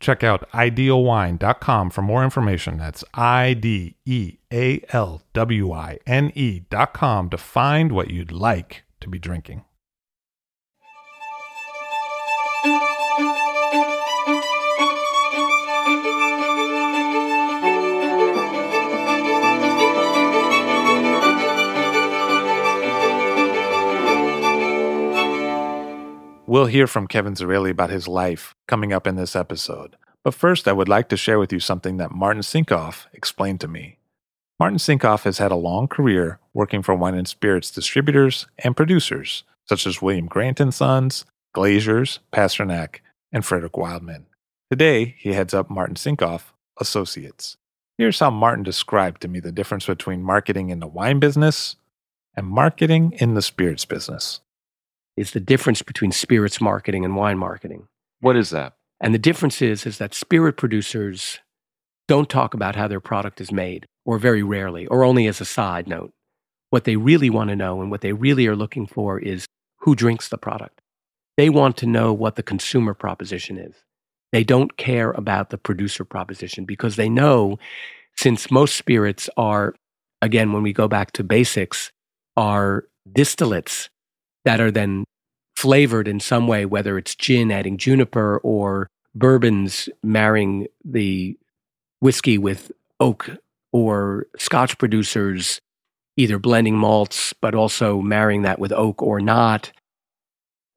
Check out idealwine.com for more information. That's I D E A L W I N E.com to find what you'd like to be drinking. We'll hear from Kevin Zraly about his life coming up in this episode. But first, I would like to share with you something that Martin Sinkoff explained to me. Martin Sinkoff has had a long career working for wine and spirits distributors and producers, such as William Grant & Sons, Glazers, Pasternak, and Frederick Wildman. Today, he heads up Martin Sinkoff Associates. Here's how Martin described to me the difference between marketing in the wine business and marketing in the spirits business is the difference between spirits marketing and wine marketing. What is that? And the difference is, is that spirit producers don't talk about how their product is made, or very rarely, or only as a side note. What they really want to know and what they really are looking for is who drinks the product. They want to know what the consumer proposition is. They don't care about the producer proposition because they know since most spirits are, again, when we go back to basics, are distillates that are then flavored in some way, whether it's gin adding juniper or bourbons marrying the whiskey with oak or scotch producers either blending malts but also marrying that with oak or not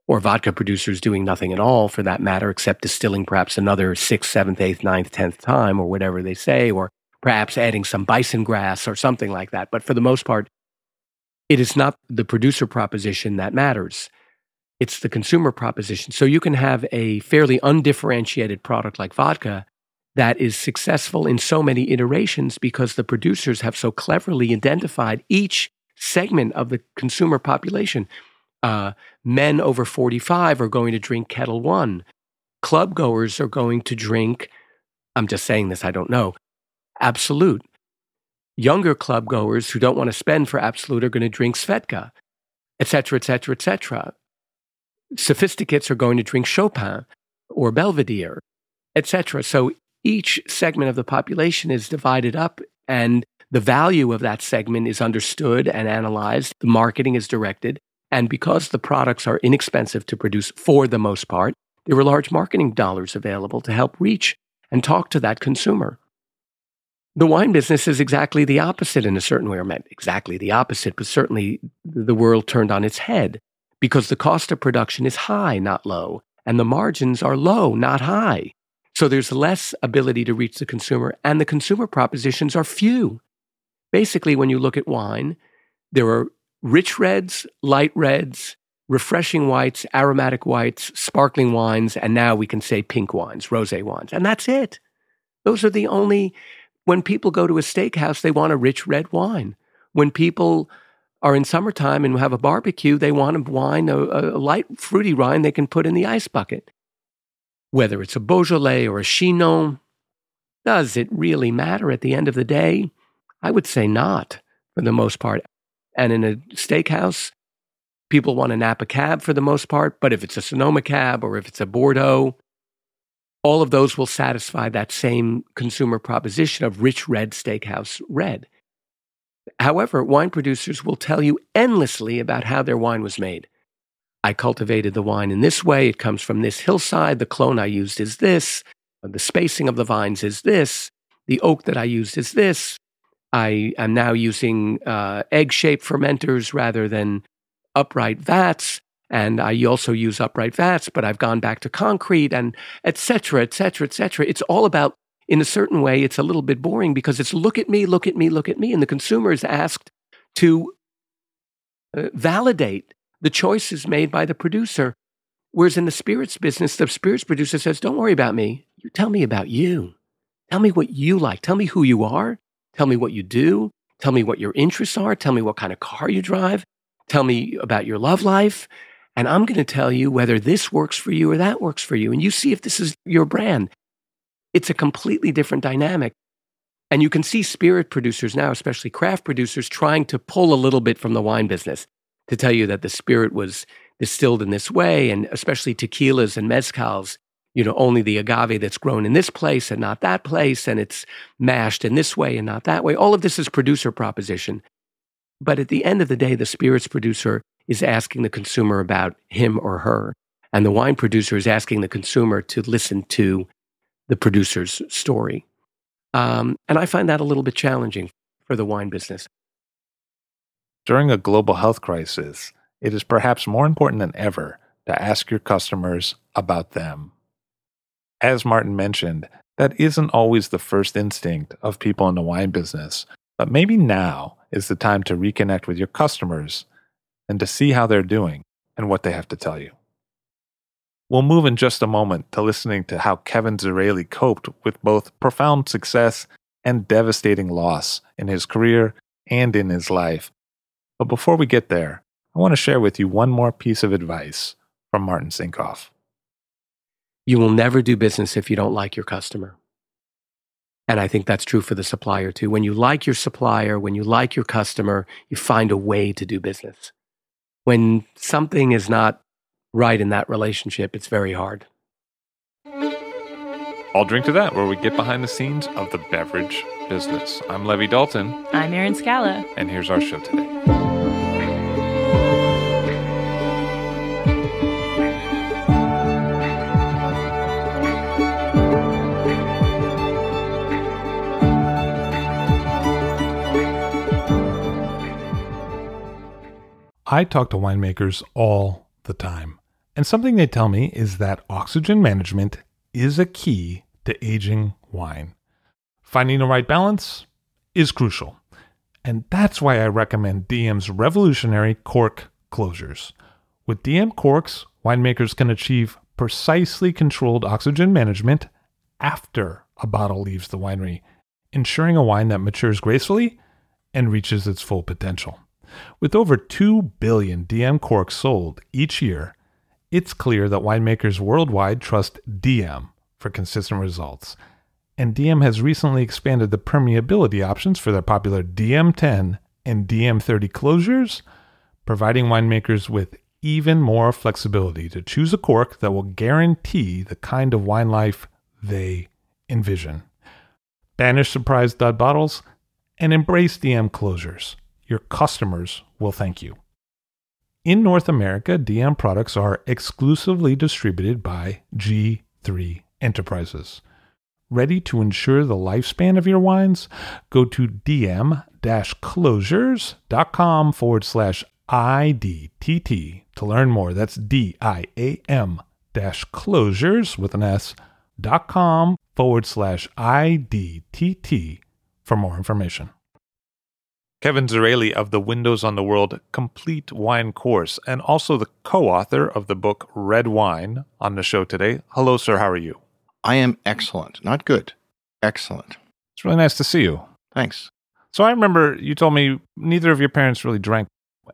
or vodka producers doing nothing at all for that matter except distilling perhaps another sixth seventh eighth ninth tenth time or whatever they say or perhaps adding some bison grass or something like that. But for the most part it is not the producer proposition that matters. It's the consumer proposition. So you can have a fairly undifferentiated product like vodka that is successful in so many iterations because the producers have so cleverly identified each segment of the consumer population. Uh, men over 45 are going to drink Ketel One. Club goers are going to drink, I'm just saying this, I don't know, Absolut younger club goers who don't want to spend for Absolut are going to drink Svedka, et cetera, et cetera, et cetera. Sophisticates are going to drink Chopin or Belvedere, et cetera. So each segment of the population is divided up and the value of that segment is understood and analyzed. The marketing is directed. And because the products are inexpensive to produce for the most part, there are large marketing dollars available to help reach and talk to that consumer. The wine business is exactly the opposite in a certain way, or meant exactly the opposite, but certainly the world turned on its head because the cost of production is high, not low, and the margins are low, not high. So there's less ability to reach the consumer, and the consumer propositions are few. Basically, when you look at wine, there are rich reds, light reds, refreshing whites, aromatic whites, sparkling wines, and now we can say pink wines, rose wines. And that's it. Those are the only when people go to a steakhouse, they want a rich red wine. When people are in summertime and have a barbecue, they want a wine, a, a light fruity wine they can put in the ice bucket. Whether it's a Beaujolais or a Chinon, does it really matter at the end of the day? I would say not for the most part. And in a steakhouse, people want a Napa cab for the most part, but if it's a Sonoma cab or if it's a Bordeaux, all of those will satisfy that same consumer proposition of rich red steakhouse red. However, wine producers will tell you endlessly about how their wine was made. I cultivated the wine in this way. It comes from this hillside. The clone I used is this. The spacing of the vines is this. The oak that I used is this. I am now using uh, egg shaped fermenters rather than upright vats. And I also use upright vats, but I've gone back to concrete and et cetera, et cetera, et cetera. It's all about, in a certain way, it's a little bit boring because it's look at me, look at me, look at me. And the consumer is asked to uh, validate the choices made by the producer. Whereas in the spirits business, the spirits producer says, Don't worry about me. You tell me about you. Tell me what you like. Tell me who you are. Tell me what you do. Tell me what your interests are. Tell me what kind of car you drive. Tell me about your love life. And I'm going to tell you whether this works for you or that works for you. And you see if this is your brand. It's a completely different dynamic. And you can see spirit producers now, especially craft producers, trying to pull a little bit from the wine business to tell you that the spirit was distilled in this way, and especially tequilas and mezcals, you know, only the agave that's grown in this place and not that place, and it's mashed in this way and not that way. All of this is producer proposition. But at the end of the day, the spirits producer is asking the consumer about him or her, and the wine producer is asking the consumer to listen to the producer's story. Um, and I find that a little bit challenging for the wine business. During a global health crisis, it is perhaps more important than ever to ask your customers about them. As Martin mentioned, that isn't always the first instinct of people in the wine business, but maybe now is the time to reconnect with your customers and to see how they're doing and what they have to tell you. We'll move in just a moment to listening to how Kevin Zraly coped with both profound success and devastating loss in his career and in his life. But before we get there, I want to share with you one more piece of advice from Martin Sinkoff. You will never do business if you don't like your customer. And I think that's true for the supplier too. When you like your supplier, when you like your customer, you find a way to do business. When something is not right in that relationship, it's very hard. I'll drink to that, where we get behind the scenes of the beverage business. I'm Levi Dalton. I'm Erin Scala. And here's our show today. I talk to winemakers all the time, and something they tell me is that oxygen management is a key to aging wine. Finding the right balance is crucial, and that's why I recommend Diam's revolutionary cork closures. With Diam corks, winemakers can achieve precisely controlled oxygen management after a bottle leaves the winery, ensuring a wine that matures gracefully and reaches its full potential. With over 2 billion Diam corks sold each year, it's clear that winemakers worldwide trust Diam for consistent results. And Diam has recently expanded the permeability options for their popular Diam10 and Diam30 closures, providing winemakers with even more flexibility to choose a cork that will guarantee the kind of wine life they envision. Banish surprise dud bottles and embrace Diam closures your customers will thank you. In North America, Diam products are exclusively distributed by G3 Enterprises. Ready to ensure the lifespan of your wines? Go to diam closures.com forward slash IDTT to learn more. That's D I A M dash closures with an S dot com forward slash IDTT for more information. Kevin Zraly of the Windows on the World Complete Wine Course, and also the co author of the book Red Wine, on the show today. Hello, sir. How are you? I am excellent. Not good. Excellent. It's really nice to see you. Thanks. So I remember you told me neither of your parents really drank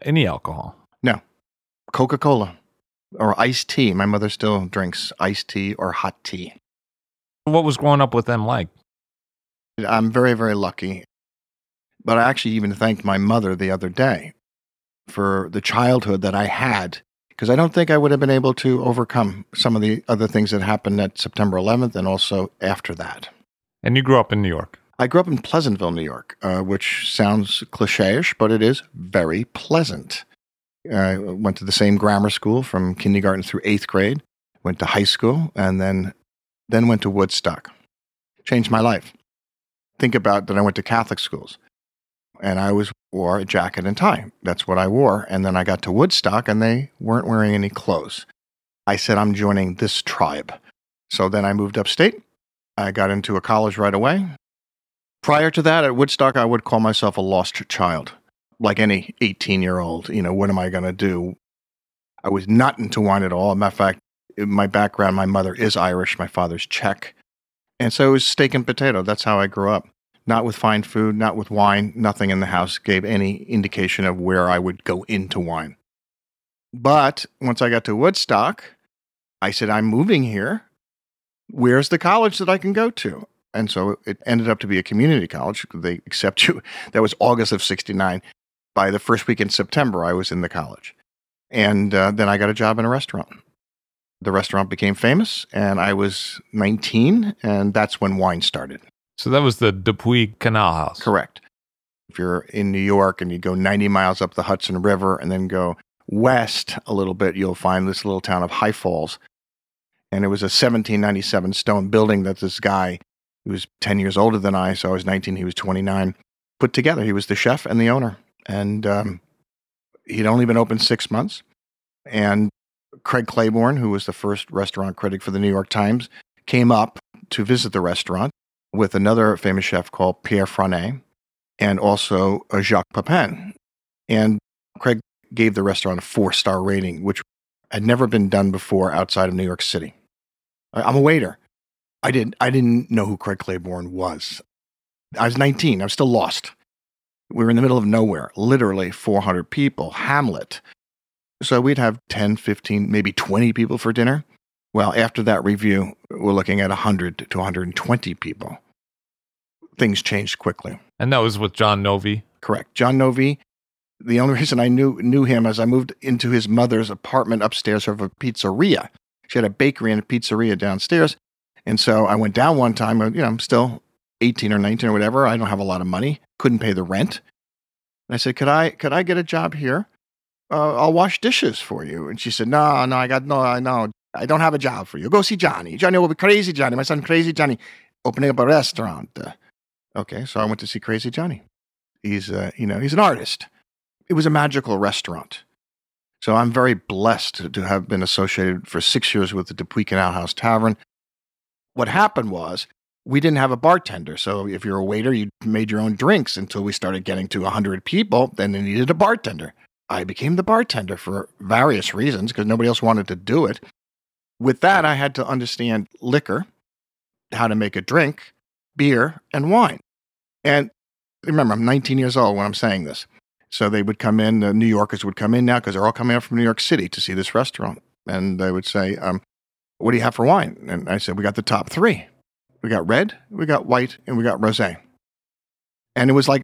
any alcohol. No. Coca Cola or iced tea. My mother still drinks iced tea or hot tea. What was growing up with them like? I'm very, very lucky. But I actually even thanked my mother the other day for the childhood that I had, because I don't think I would have been able to overcome some of the other things that happened at September 11th and also after that. And you grew up in New York? I grew up in Pleasantville, New York, uh, which sounds cliche ish, but it is very pleasant. I went to the same grammar school from kindergarten through eighth grade, went to high school, and then, then went to Woodstock. Changed my life. Think about that I went to Catholic schools and I was wore a jacket and tie. That's what I wore. And then I got to Woodstock and they weren't wearing any clothes. I said, I'm joining this tribe. So then I moved upstate. I got into a college right away. Prior to that, at Woodstock, I would call myself a lost child, like any 18 year old. You know, what am I going to do? I was not into wine at all. As a matter of fact, my background, my mother is Irish, my father's Czech. And so it was steak and potato. That's how I grew up. Not with fine food, not with wine. Nothing in the house gave any indication of where I would go into wine. But once I got to Woodstock, I said, I'm moving here. Where's the college that I can go to? And so it ended up to be a community college. They accept you. That was August of 69. By the first week in September, I was in the college. And uh, then I got a job in a restaurant. The restaurant became famous, and I was 19, and that's when wine started. So that was the Dupuy Canal House. Correct. If you're in New York and you go 90 miles up the Hudson River and then go west a little bit, you'll find this little town of High Falls. And it was a 1797 stone building that this guy, who was 10 years older than I, so I was 19, he was 29, put together. He was the chef and the owner. And um, he'd only been open six months. And Craig Claiborne, who was the first restaurant critic for the New York Times, came up to visit the restaurant with another famous chef called Pierre Franey and also Jacques Pepin. And Craig gave the restaurant a four star rating, which had never been done before outside of New York City. I'm a waiter. I didn't, I didn't know who Craig Claiborne was. I was 19. I was still lost. We were in the middle of nowhere, literally 400 people, Hamlet. So we'd have 10, 15, maybe 20 people for dinner. Well, after that review, we're looking at 100 to 120 people. Things changed quickly. And that was with John Novi. Correct. John Novi. The only reason I knew knew him is I moved into his mother's apartment upstairs of a pizzeria. She had a bakery and a pizzeria downstairs. And so I went down one time, you know, I'm still 18 or 19 or whatever. I don't have a lot of money, couldn't pay the rent. And I said, "Could I could I get a job here? Uh, I'll wash dishes for you." And she said, "No, no, I got no, I know, I don't have a job for you. Go see Johnny. Johnny will be crazy, Johnny. My son, crazy Johnny, opening up a restaurant." Uh, okay, so I went to see Crazy Johnny. He's, uh, you know, he's an artist. It was a magical restaurant. So I'm very blessed to have been associated for six years with the Dupuy Canal House Tavern. What happened was we didn't have a bartender. So if you're a waiter, you made your own drinks until we started getting to 100 people. Then they needed a bartender. I became the bartender for various reasons because nobody else wanted to do it. With that, I had to understand liquor, how to make a drink, beer, and wine. And remember, I'm 19 years old when I'm saying this. So they would come in, the New Yorkers would come in now because they're all coming up from New York City to see this restaurant. And they would say, um, What do you have for wine? And I said, We got the top three. We got red, we got white, and we got rose. And it was like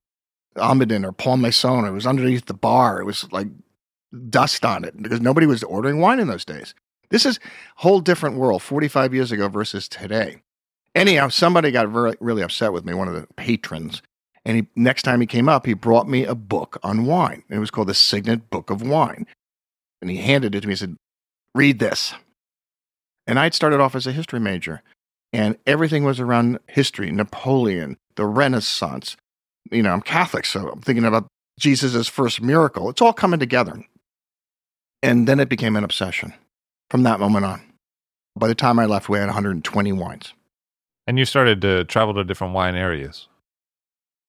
Almaden or Paul Masson. It was underneath the bar. It was like dust on it because nobody was ordering wine in those days. This is whole different world 45 years ago versus today. Anyhow, somebody got very, really upset with me, one of the patrons. And he, next time he came up, he brought me a book on wine. It was called the Signet Book of Wine. And he handed it to me and said, Read this. And I'd started off as a history major, and everything was around history, Napoleon, the Renaissance. You know, I'm Catholic, so I'm thinking about Jesus' first miracle. It's all coming together. And then it became an obsession from that moment on. By the time I left, we had 120 wines. And you started to travel to different wine areas.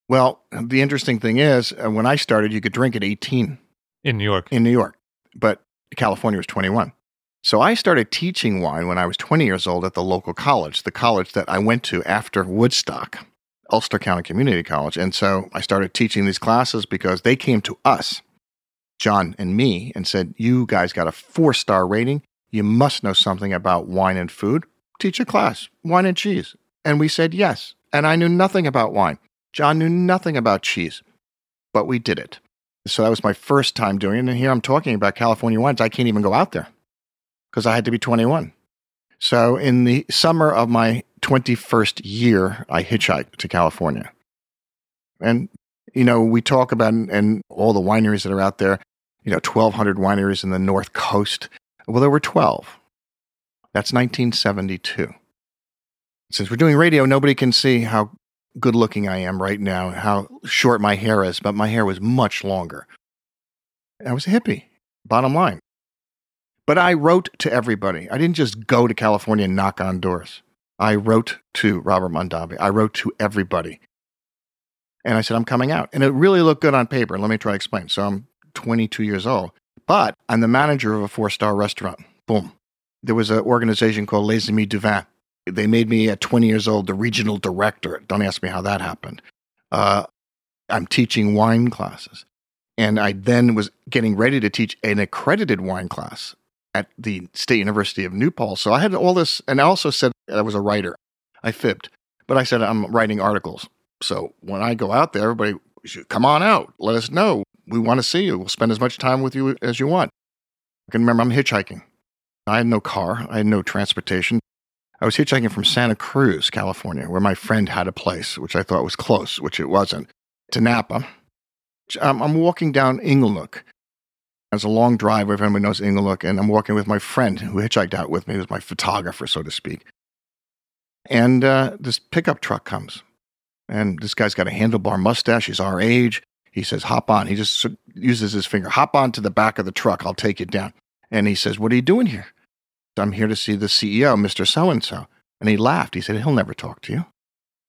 Well, the interesting thing is, uh, when I started, you could drink at 18 in New York. In New York, but California was 21. So I started teaching wine when I was 20 years old at the local college, the college that I went to after Woodstock, Ulster County Community College. And so I started teaching these classes because they came to us, John and me, and said, You guys got a four star rating. You must know something about wine and food. Teach a class, wine and cheese. And we said yes. And I knew nothing about wine. John knew nothing about cheese, but we did it. So that was my first time doing it. And here I'm talking about California wines. I can't even go out there because I had to be 21. So in the summer of my 21st year, I hitchhiked to California. And, you know, we talk about and all the wineries that are out there, you know, 1,200 wineries in the North Coast. Well, there were 12. That's 1972. Since we're doing radio, nobody can see how good looking I am right now how short my hair is, but my hair was much longer. I was a hippie, bottom line. But I wrote to everybody. I didn't just go to California and knock on doors. I wrote to Robert Mondavi. I wrote to everybody. And I said, I'm coming out. And it really looked good on paper. Let me try to explain. So I'm 22 years old, but I'm the manager of a four star restaurant. Boom. There was an organization called Les Amis du Vin. They made me at 20 years old the regional director. Don't ask me how that happened. Uh, I'm teaching wine classes. And I then was getting ready to teach an accredited wine class at the State University of New Paltz. So I had all this, and I also said I was a writer. I fibbed, but I said I'm writing articles. So when I go out there, everybody should come on out. Let us know. We want to see you. We'll spend as much time with you as you want. I can remember I'm hitchhiking. I had no car. I had no transportation. I was hitchhiking from Santa Cruz, California, where my friend had a place, which I thought was close, which it wasn't, to Napa. Um, I'm walking down Inglenook. It's a long drive, if anyone knows Inglenook, and I'm walking with my friend who hitchhiked out with me, who's my photographer, so to speak. And uh, this pickup truck comes. And this guy's got a handlebar mustache. He's our age. He says, hop on. He just uses his finger, hop on to the back of the truck. I'll take you down. And he says, What are you doing here? I'm here to see the CEO, Mr. So and so. And he laughed. He said, He'll never talk to you.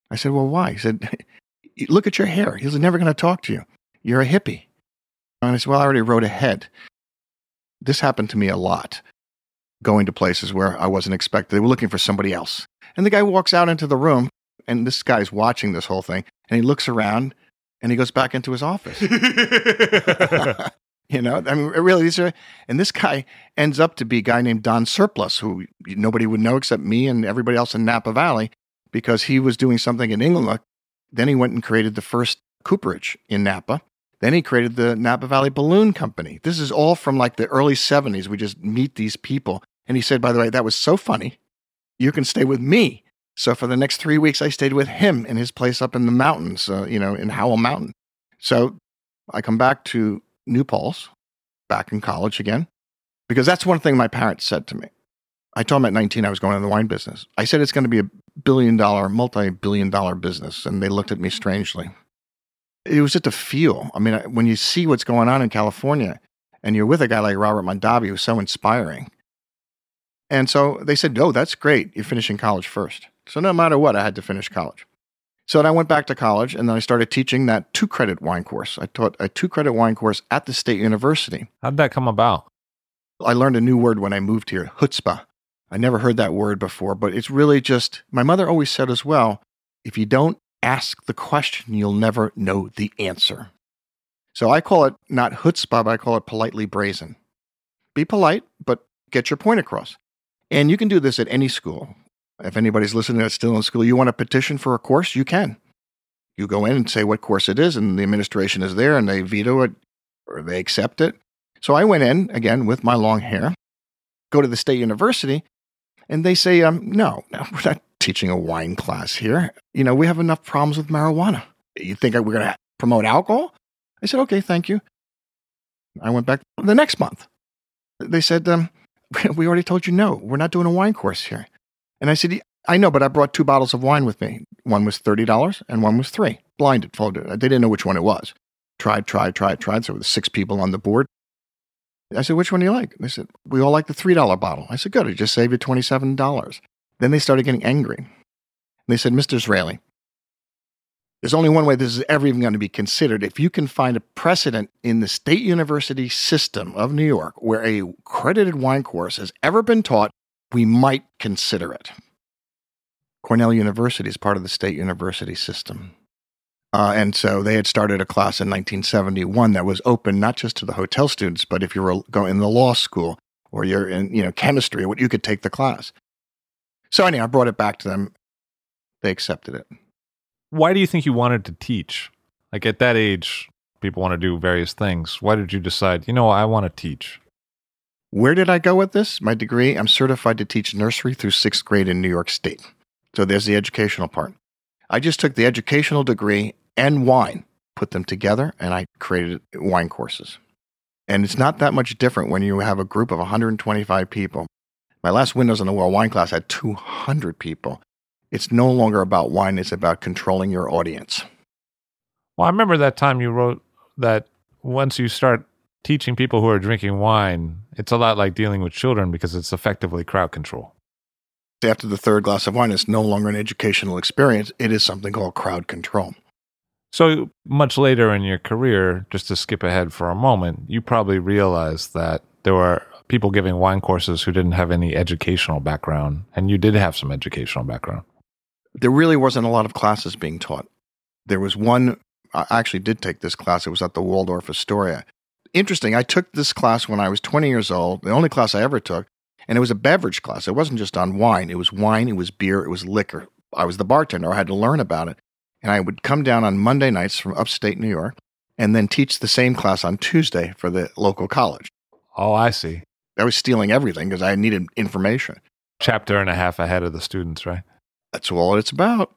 I said, Well, why? He said, Look at your hair. He's never going to talk to you. You're a hippie. And I said, Well, I already wrote ahead. This happened to me a lot, going to places where I wasn't expected. They were looking for somebody else. And the guy walks out into the room, and this guy's watching this whole thing, and he looks around and he goes back into his office. you know, I mean, really, these are, and this guy ends up to be a guy named Don Surplus, who nobody would know except me and everybody else in Napa Valley, because he was doing something in England. Then he went and created the first cooperage in Napa. Then he created the Napa Valley Balloon Company. This is all from like the early 70s. We just meet these people. And he said, by the way, that was so funny. You can stay with me. So for the next three weeks, I stayed with him in his place up in the mountains, uh, you know, in Howell Mountain. So I come back to New Paltz, back in college again, because that's one thing my parents said to me. I told them at 19 I was going into the wine business. I said it's going to be a billion dollar, multi billion dollar business. And they looked at me strangely it was just a feel. I mean, when you see what's going on in California and you're with a guy like Robert Mondavi, who's so inspiring. And so they said, Oh, that's great. You're finishing college first. So no matter what, I had to finish college. So then I went back to college and then I started teaching that two credit wine course. I taught a two credit wine course at the State University. How'd that come about? I learned a new word when I moved here chutzpah. I never heard that word before, but it's really just, my mother always said as well if you don't ask the question, you'll never know the answer. So I call it not chutzpah, but I call it politely brazen. Be polite, but get your point across. And you can do this at any school. If anybody's listening that's still in school, you want to petition for a course, you can. You go in and say what course it is, and the administration is there and they veto it or they accept it. So I went in, again, with my long hair, go to the state university, and they say, um, no, no, we're not teaching a wine class here. You know, we have enough problems with marijuana. You think we're going to promote alcohol? I said, okay, thank you. I went back the next month. They said, um, we already told you no, we're not doing a wine course here. And I said, I know, but I brought two bottles of wine with me. One was $30 and one was three. Blinded, folded. They didn't know which one it was. Tried, tried, tried, tried. So there were six people on the board. I said, which one do you like? They said, we all like the $3 bottle. I said, good, it just saved you $27. Then they started getting angry. And They said, Mr. Zraly, there's only one way this is ever even going to be considered. If you can find a precedent in the state university system of New York where a credited wine course has ever been taught, we might consider it. Cornell University is part of the state university system. Uh, and so they had started a class in 1971 that was open not just to the hotel students, but if you were going in the law school or you're in you know chemistry, what you could take the class. So anyway, I brought it back to them. They accepted it. Why do you think you wanted to teach? Like at that age, people want to do various things. Why did you decide, you know, I want to teach? Where did I go with this? My degree, I'm certified to teach nursery through sixth grade in New York State. So there's the educational part. I just took the educational degree and wine, put them together, and I created wine courses. And it's not that much different when you have a group of 125 people my last Windows on the World wine class had 200 people. It's no longer about wine, it's about controlling your audience. Well, I remember that time you wrote that once you start teaching people who are drinking wine, it's a lot like dealing with children because it's effectively crowd control. After the third glass of wine, it's no longer an educational experience, it is something called crowd control. So, much later in your career, just to skip ahead for a moment, you probably realized that there were people giving wine courses who didn't have any educational background, and you did have some educational background. There really wasn't a lot of classes being taught. There was one, I actually did take this class, it was at the Waldorf Astoria. Interesting, I took this class when I was 20 years old, the only class I ever took, and it was a beverage class. It wasn't just on wine, it was wine, it was beer, it was liquor. I was the bartender, I had to learn about it. And I would come down on Monday nights from upstate New York and then teach the same class on Tuesday for the local college. Oh, I see. I was stealing everything because I needed information. Chapter and a half ahead of the students, right? That's all it's about.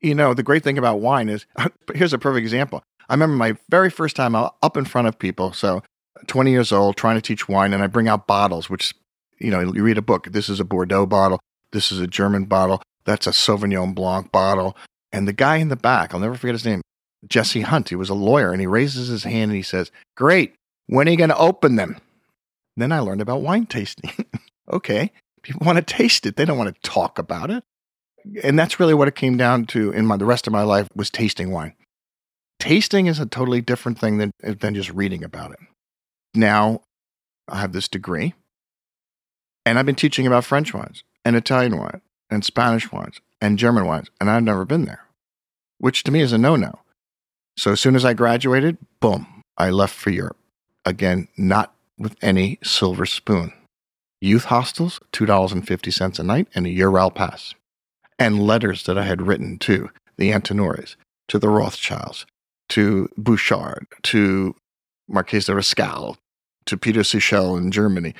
You know, the great thing about wine is here's a perfect example. I remember my very first time up in front of people. So, 20 years old, trying to teach wine, and I bring out bottles, which, you know, you read a book. This is a Bordeaux bottle. This is a German bottle. That's a Sauvignon Blanc bottle. And the guy in the back, I'll never forget his name, Jesse Hunt, he was a lawyer, and he raises his hand and he says, Great, when are you going to open them? Then I learned about wine tasting. okay, people want to taste it, they don't want to talk about it. And that's really what it came down to in my, the rest of my life was tasting wine. Tasting is a totally different thing than, eh, than just reading about it. Now, I have this degree, and I've been teaching about French wines and Italian wine and Spanish wines and German wines, and I've never been there, which to me is a no no. So as soon as I graduated, boom, I left for Europe. Again, not with any silver spoon. Youth hostels, $2.50 a night, and a Eurail pass. And letters that I had written to the Antinoris, to the Rothschilds, to Bouchard, to Marqués de Riscal, to Peter Sichel in Germany.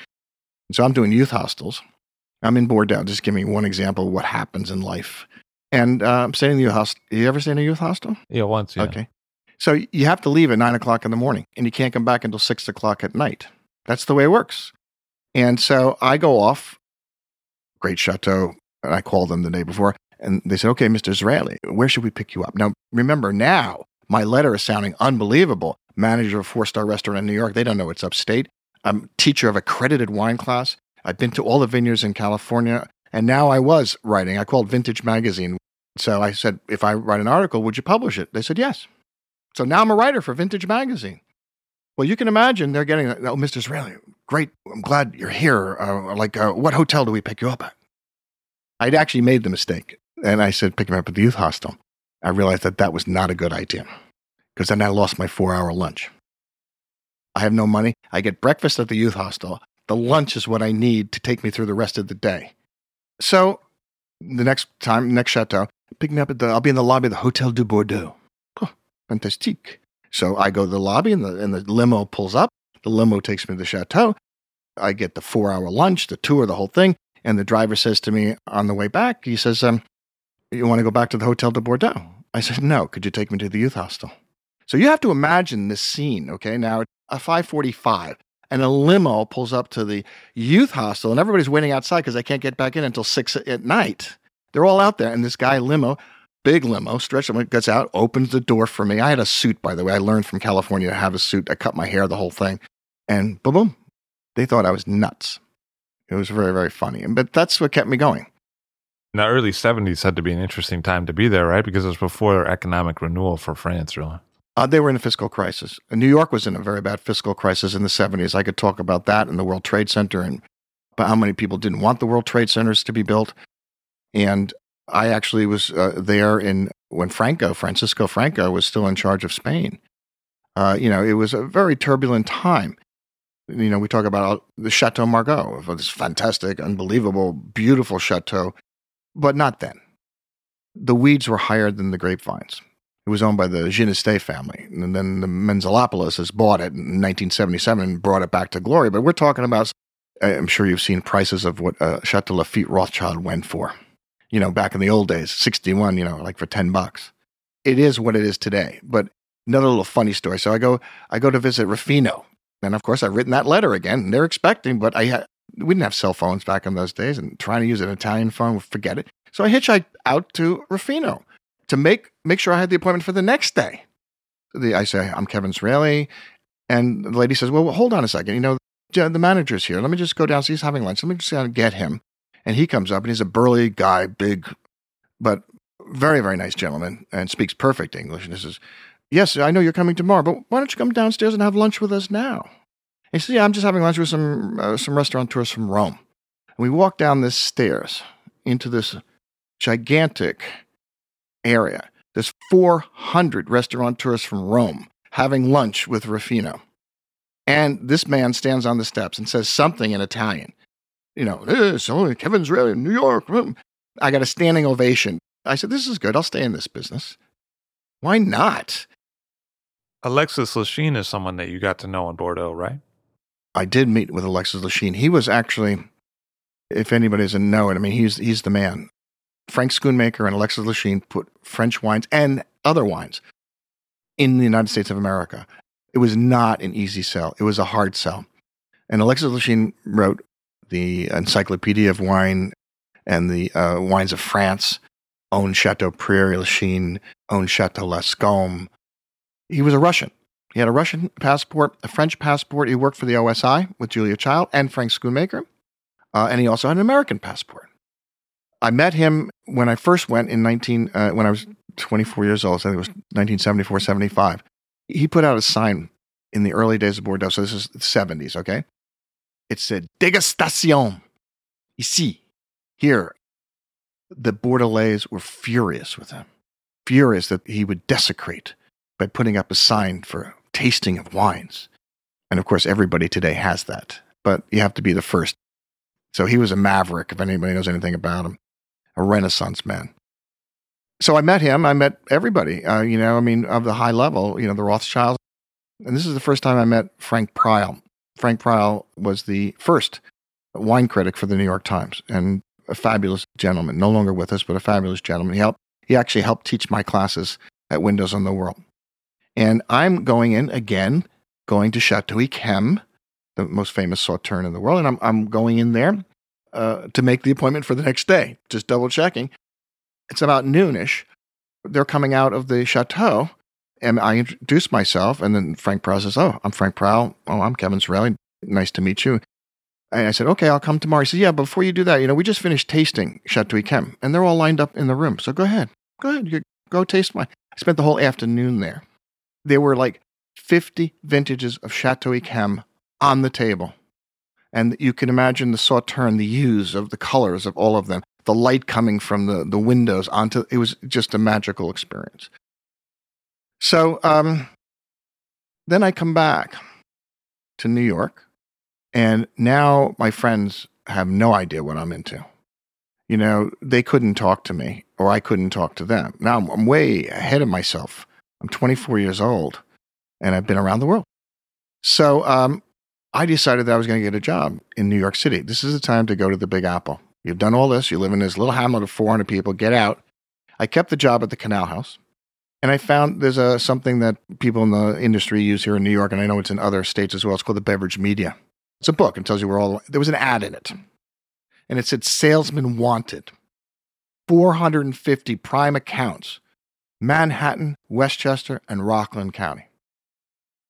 So I'm doing youth hostels I'm in Bordeaux. Just give me one example of what happens in life. And uh, I'm staying in the youth hostel. You ever stay in a youth hostel? Yeah, once. Yeah. Okay. So you have to leave at nine o'clock in the morning and you can't come back until six o'clock at night. That's the way it works. And so I go off, great chateau. And I called them the day before and they said, okay, Mr. Zraly, where should we pick you up? Now, remember now, my letter is sounding unbelievable. Manager of a four star restaurant in New York. They don't know it's upstate. I'm teacher of accredited wine class. I've been to all the vineyards in California, and now I was writing. I called Vintage Magazine. So I said, if I write an article, would you publish it? They said, yes. So now I'm a writer for Vintage Magazine. Well, you can imagine they're getting, oh, Mr. Zraly, great. I'm glad you're here. Uh, like, uh, what hotel do we pick you up at? I'd actually made the mistake. And I said, pick him up at the youth hostel. I realized that that was not a good idea because then I lost my four hour lunch. I have no money. I get breakfast at the youth hostel. The lunch is what I need to take me through the rest of the day. So the next time, next chateau, pick me up at the, I'll be in the lobby of the Hotel du Bordeaux. Oh, fantastique. So I go to the lobby and the, and the limo pulls up. The limo takes me to the chateau. I get the four hour lunch, the tour, the whole thing. And the driver says to me on the way back, he says, um, You want to go back to the Hotel de Bordeaux? I said, No. Could you take me to the youth hostel? So you have to imagine this scene, okay? Now, a 545 and a limo pulls up to the youth hostel, and everybody's waiting outside because they can't get back in until six at night. They're all out there, and this guy limo, big limo, stretch gets out, opens the door for me. I had a suit, by the way. I learned from California to have a suit. I cut my hair, the whole thing, and boom, boom. They thought I was nuts. It was very, very funny, but that's what kept me going. the early 70s had to be an interesting time to be there, right? Because it was before economic renewal for France, really. Uh, they were in a fiscal crisis. New York was in a very bad fiscal crisis in the 70s. I could talk about that and the World Trade Center and how many people didn't want the World Trade Centers to be built. And I actually was uh, there in when Franco, Francisco Franco, was still in charge of Spain. Uh, you know, it was a very turbulent time. You know, we talk about the Chateau Margaux, this fantastic, unbelievable, beautiful chateau, but not then. The weeds were higher than the grapevines. It was owned by the Ginestet family. And then the Mentzelopoulos has bought it in 1977 and brought it back to glory. But we're talking about, I'm sure you've seen prices of what uh, Chateau Lafite Rothschild went for. You know, back in the old days, 61, you know, like for 10 bucks. It is what it is today. But another little funny story. So I go, I go to visit Ruffino. And of course, I've written that letter again. And they're expecting, but I had, we didn't have cell phones back in those days and trying to use an Italian phone, forget it. So I hitchhiked out to Ruffino to make make sure I had the appointment for the next day. The, I say, I'm Kevin Zraly. And the lady says, Well, hold on a second. You know, the manager's here. Let me just go down. So he's having lunch. Let me just get him. And he comes up and he's a burly guy, big, but very, very nice gentleman and speaks perfect English. And he says, Yes, I know you're coming tomorrow, but why don't you come downstairs and have lunch with us now? He says, Yeah, I'm just having lunch with some, uh, some restaurateurs from Rome. And we walk down this stairs into this gigantic area. There's 400 restaurateurs from Rome having lunch with Ruffino. And this man stands on the steps and says something in Italian. You know, this, oh, Kevin's really in New York. I got a standing ovation. I said, This is good. I'll stay in this business. Why not? Alexis Lichine is someone that you got to know in Bordeaux, right? I did meet with Alexis Lichine. He was actually, if anybody doesn't know it, I mean, he's, he's the man. Frank Schoonmaker and Alexis Lichine put French wines and other wines in the United States of America. It was not an easy sell. It was a hard sell. And Alexis Lichine wrote the Encyclopedia of Wine and the uh, Wines of France, owned Chateau Prieuré Lichine, owned Chateau Lascombe, he was a Russian. He had a Russian passport, a French passport. He worked for the OSI with Julia Child and Frank Schoonmaker. Uh, and he also had an American passport. I met him when I first went in 19, uh, when I was 24 years old. So I think it was 1974, 75. He put out a sign in the early days of Bordeaux. So this is the 70s, okay? It said, Degustation. Ici. Here. The Bordelais were furious with him, furious that he would desecrate by putting up a sign for tasting of wines. And of course, everybody today has that, but you have to be the first. So he was a maverick, if anybody knows anything about him, a Renaissance man. So I met him. I met everybody, uh, you know, I mean, of the high level, you know, the Rothschilds. And this is the first time I met Frank Prial. Frank Prial was the first wine critic for the New York Times and a fabulous gentleman, no longer with us, but a fabulous gentleman. He helped, he actually helped teach my classes at Windows on the World. And I'm going in again, going to Chateau Yquem, the most famous sauterne in the world. And I'm, I'm going in there uh, to make the appointment for the next day, just double checking. It's about noonish. They're coming out of the chateau. And I introduce myself. And then Frank Prial says, Oh, I'm Frank Prial. Oh, I'm Kevin Zraly. Nice to meet you. And I said, okay, I'll come tomorrow. He said, yeah, before you do that, you know, we just finished tasting Chateau Yquem, and they're all lined up in the room. So go ahead. Go ahead. You go taste mine. I spent the whole afternoon there there were like 50 vintages of Chateau Yquem on the table. And you can imagine the sauterne, the hues of the colors of all of them, the light coming from the, the windows onto it was just a magical experience. So um, then I come back to New York, and now my friends have no idea what I'm into. You know, they couldn't talk to me, or I couldn't talk to them. Now I'm, I'm way ahead of myself I'm 24 years old and I've been around the world. So um, I decided that I was going to get a job in New York City. This is the time to go to the Big Apple. You've done all this. You live in this little hamlet of 400 people. Get out. I kept the job at the Canal House. And I found there's a, something that people in the industry use here in New York, and I know it's in other states as well. It's called the Beverage Media. It's a book and tells you where all, there was an ad in it. And it said, Salesman Wanted. 450 prime accounts Manhattan, Westchester, and Rockland County.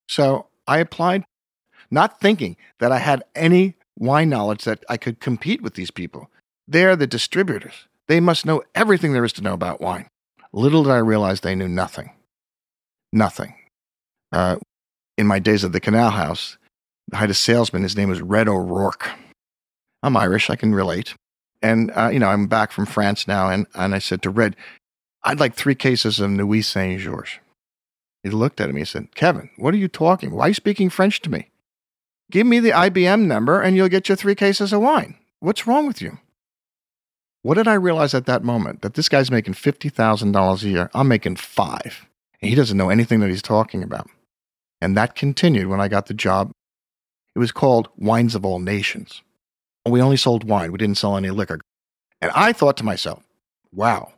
So I applied, not thinking that I had any wine knowledge that I could compete with these people. They're the distributors. They must know everything there is to know about wine. Little did I realize they knew nothing. Nothing. Uh, in my days at the Canal House, I had a salesman. His name was Red O'Rourke. I'm Irish. I can relate. And, uh, you know, I'm back from France now. And, and I said to Red, I'd like three cases of Nuits Saint Georges. He looked at me and said, Kevin, what are you talking? Why are you speaking French to me? Give me the IBM number and you'll get your three cases of wine. What's wrong with you? What did I realize at that moment? That this guy's making $50,000 a year. I'm making five. And he doesn't know anything that he's talking about. And that continued when I got the job. It was called Wines of All Nations. We only sold wine, we didn't sell any liquor. And I thought to myself, wow,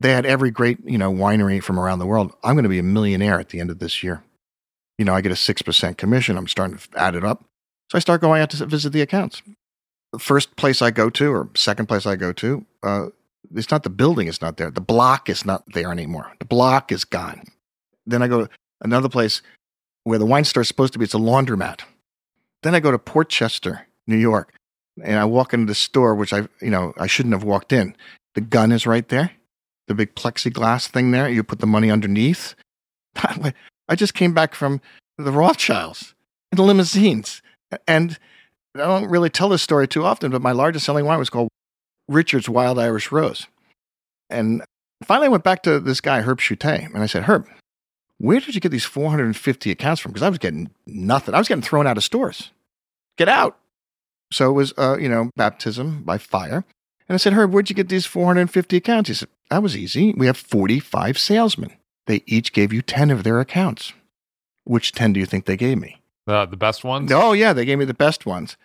they had every great, you know, winery from around the world. I'm going to be a millionaire at the end of this year. You know, I get a 6% commission. I'm starting to add it up. So I start going out to visit the accounts. The first place I go to, or second place I go to, uh, It's not the building is not there. The block is not there anymore. The block is gone. Then I go to another place where the wine store is supposed to be. It's a laundromat. Then I go to Port Chester, New York, and I walk into the store, which I, you know, I shouldn't have walked in. The gun is right there, the big plexiglass thing there. You put the money underneath. I just came back from the Rothschilds in the limousines, and I don't really tell this story too often, but my largest selling wine was called Richard's Wild Irish Rose. And finally, I went back to this guy, Herb Chute, and I said, Herb, where did you get these 450 accounts from? Because I was getting nothing. I was getting thrown out of stores. Get out. So it was, uh, you know, baptism by fire. And I said, Herb, where'd you get these 450 accounts? He said, that was easy. We have 45 salesmen. They each gave you 10 of their accounts. Which 10 do you think they gave me? The, the best ones? Oh, yeah, they gave me the best ones.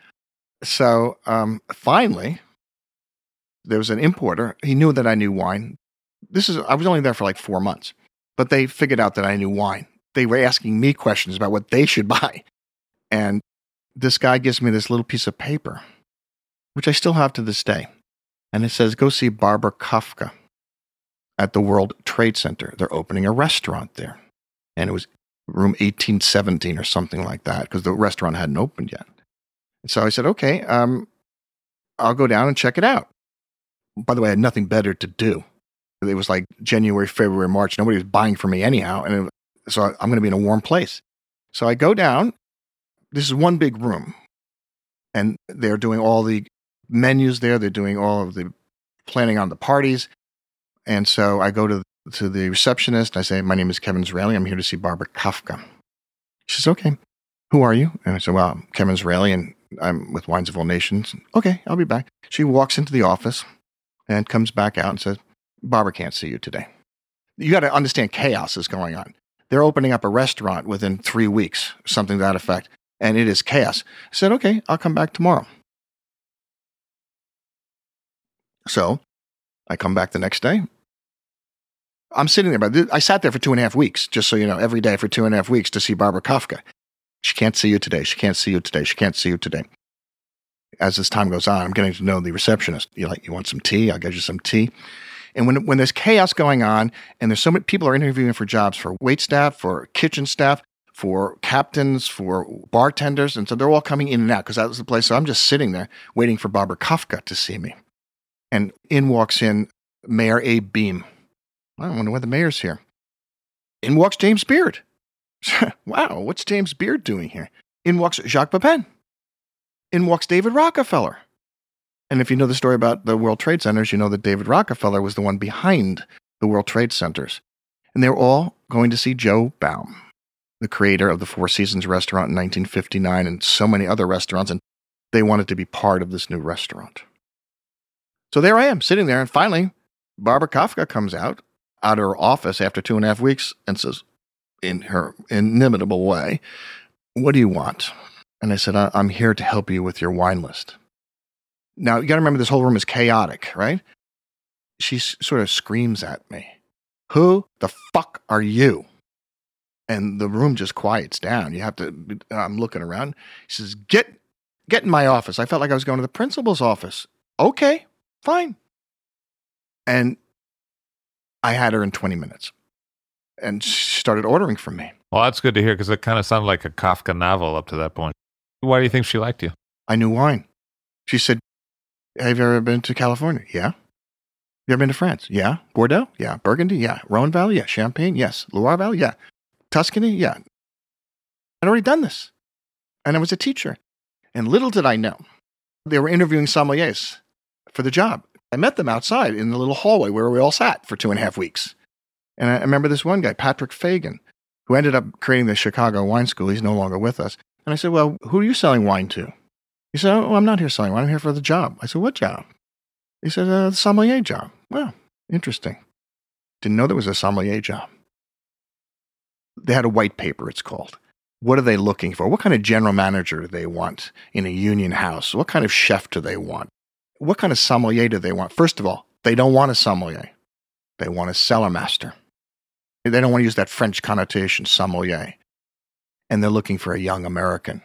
So um, finally, there was an importer. He knew that I knew wine. This is, I was only there for like four months, but they figured out that I knew wine. They were asking me questions about what they should buy. And this guy gives me this little piece of paper, which I still have to this day. And it says, go see Barbara Kafka at the World Trade Center. They're opening a restaurant there. And it was room 1817 or something like that because the restaurant hadn't opened yet. So I said, okay, um, I'll go down and check it out. By the way, I had nothing better to do. It was like January, February, March. Nobody was buying from me anyhow. And it, so I'm going to be in a warm place. So I go down. This is one big room. And they're doing all the menus there. They're doing all of the planning on the parties. And so I go to, to the receptionist. I say, My name is Kevin Zraly. I'm here to see Barbara Kafka. She says, Okay. Who are you? And I said, Well, I'm Kevin Zraly, and I'm with Wines of All Nations. Okay, I'll be back. She walks into the office and comes back out and says, Barbara can't see you today. You got to understand chaos is going on. They're opening up a restaurant within three weeks, something to that effect, and it is chaos. I said, okay, I'll come back tomorrow. So I come back the next day. I'm sitting there, but I sat there for two and a half weeks, just so you know, every day for two and a half weeks to see Barbara Kafka. She can't see you today. She can't see you today. She can't see you today as this time goes on, I'm getting to know the receptionist. You like, you want some tea? I'll get you some tea. And when, when there's chaos going on and there's so many people are interviewing for jobs for wait staff, for kitchen staff, for captains, for bartenders. And so they're all coming in and out because that was the place. So I'm just sitting there waiting for Barbara Kafka to see me. And in walks in Mayor Abe Beame. I wonder why the mayor's here. In walks James Beard. wow, what's James Beard doing here? In walks Jacques Pepin in walks David Rockefeller. And if you know the story about the World Trade Centers, you know that David Rockefeller was the one behind the World Trade Centers. And they were all going to see Joe Baum, the creator of the Four Seasons restaurant in 1959 and so many other restaurants. And they wanted to be part of this new restaurant. So there I am sitting there. And finally, Barbara Kafka comes out, out of her office after two and a half weeks and says, in her inimitable way, What do you want? And I said, I'm here to help you with your wine list. Now, you got to remember this whole room is chaotic, right? She sort of screams at me, Who the fuck are you? And the room just quiets down. You have to, I'm looking around. She says, Get, get in my office. I felt like I was going to the principal's office. Okay, fine. And I had her in 20 minutes. And she started ordering from me. Well, that's good to hear because it kind of sounded like a Kafka novel up to that point. Why do you think she liked you? I knew wine. She said, Have you ever been to California? Yeah. You ever been to France? Yeah. Bordeaux? Yeah. Burgundy? Yeah. Rhone Valley? Yeah. Champagne? Yes. Loire Valley? Yeah. Tuscany? Yeah. I'd already done this. And I was a teacher. And little did I know, they were interviewing sommeliers for the job. I met them outside in the little hallway where we all sat for two and a half weeks. And I remember this one guy, Patrick Fagan, who ended up creating the Chicago Wine School. He's no longer with us. And I said, Well, who are you selling wine to? He said, Oh, I'm not here selling wine. I'm here for the job. I said, What job? He said, uh, The sommelier job. Well, interesting. Didn't know there was a sommelier job. They had a white paper, it's called. What are they looking for? What kind of general manager do they want in a union house? What kind of chef do they want? What kind of sommelier do they want? First of all, they don't want a sommelier. They want a cellar master. They don't want to use that French connotation, sommelier and they're looking for a young American.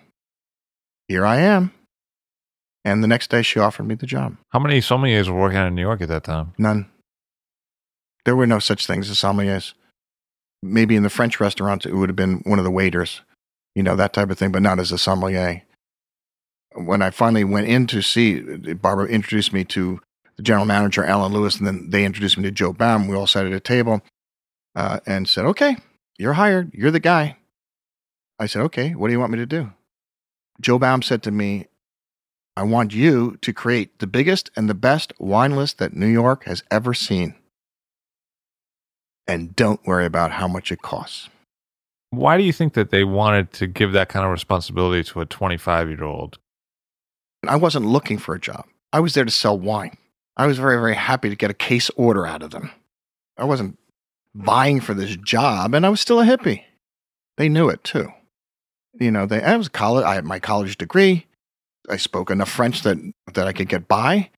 Here I am. And the next day, she offered me the job. How many sommeliers were working in New York at that time? None. There were no such things as sommeliers. Maybe in the French restaurants, it would have been one of the waiters, you know, that type of thing, but not as a sommelier. When I finally went in to see, Barbara introduced me to the general manager, Alan Lewis, and then they introduced me to Joe Baum. We all sat at a table uh, and said, Okay, you're hired. You're the guy. I said, Okay, what do you want me to do? Joe Baum said to me, I want you to create the biggest and the best wine list that New York has ever seen. And don't worry about how much it costs. Why do you think that they wanted to give that kind of responsibility to a 25 year old? I wasn't looking for a job. I was there to sell wine. I was very, very happy to get a case order out of them. I wasn't vying for this job, and I was still a hippie. They knew it too. You know, they, I was college. I had my college degree. I spoke enough French that that I could get by.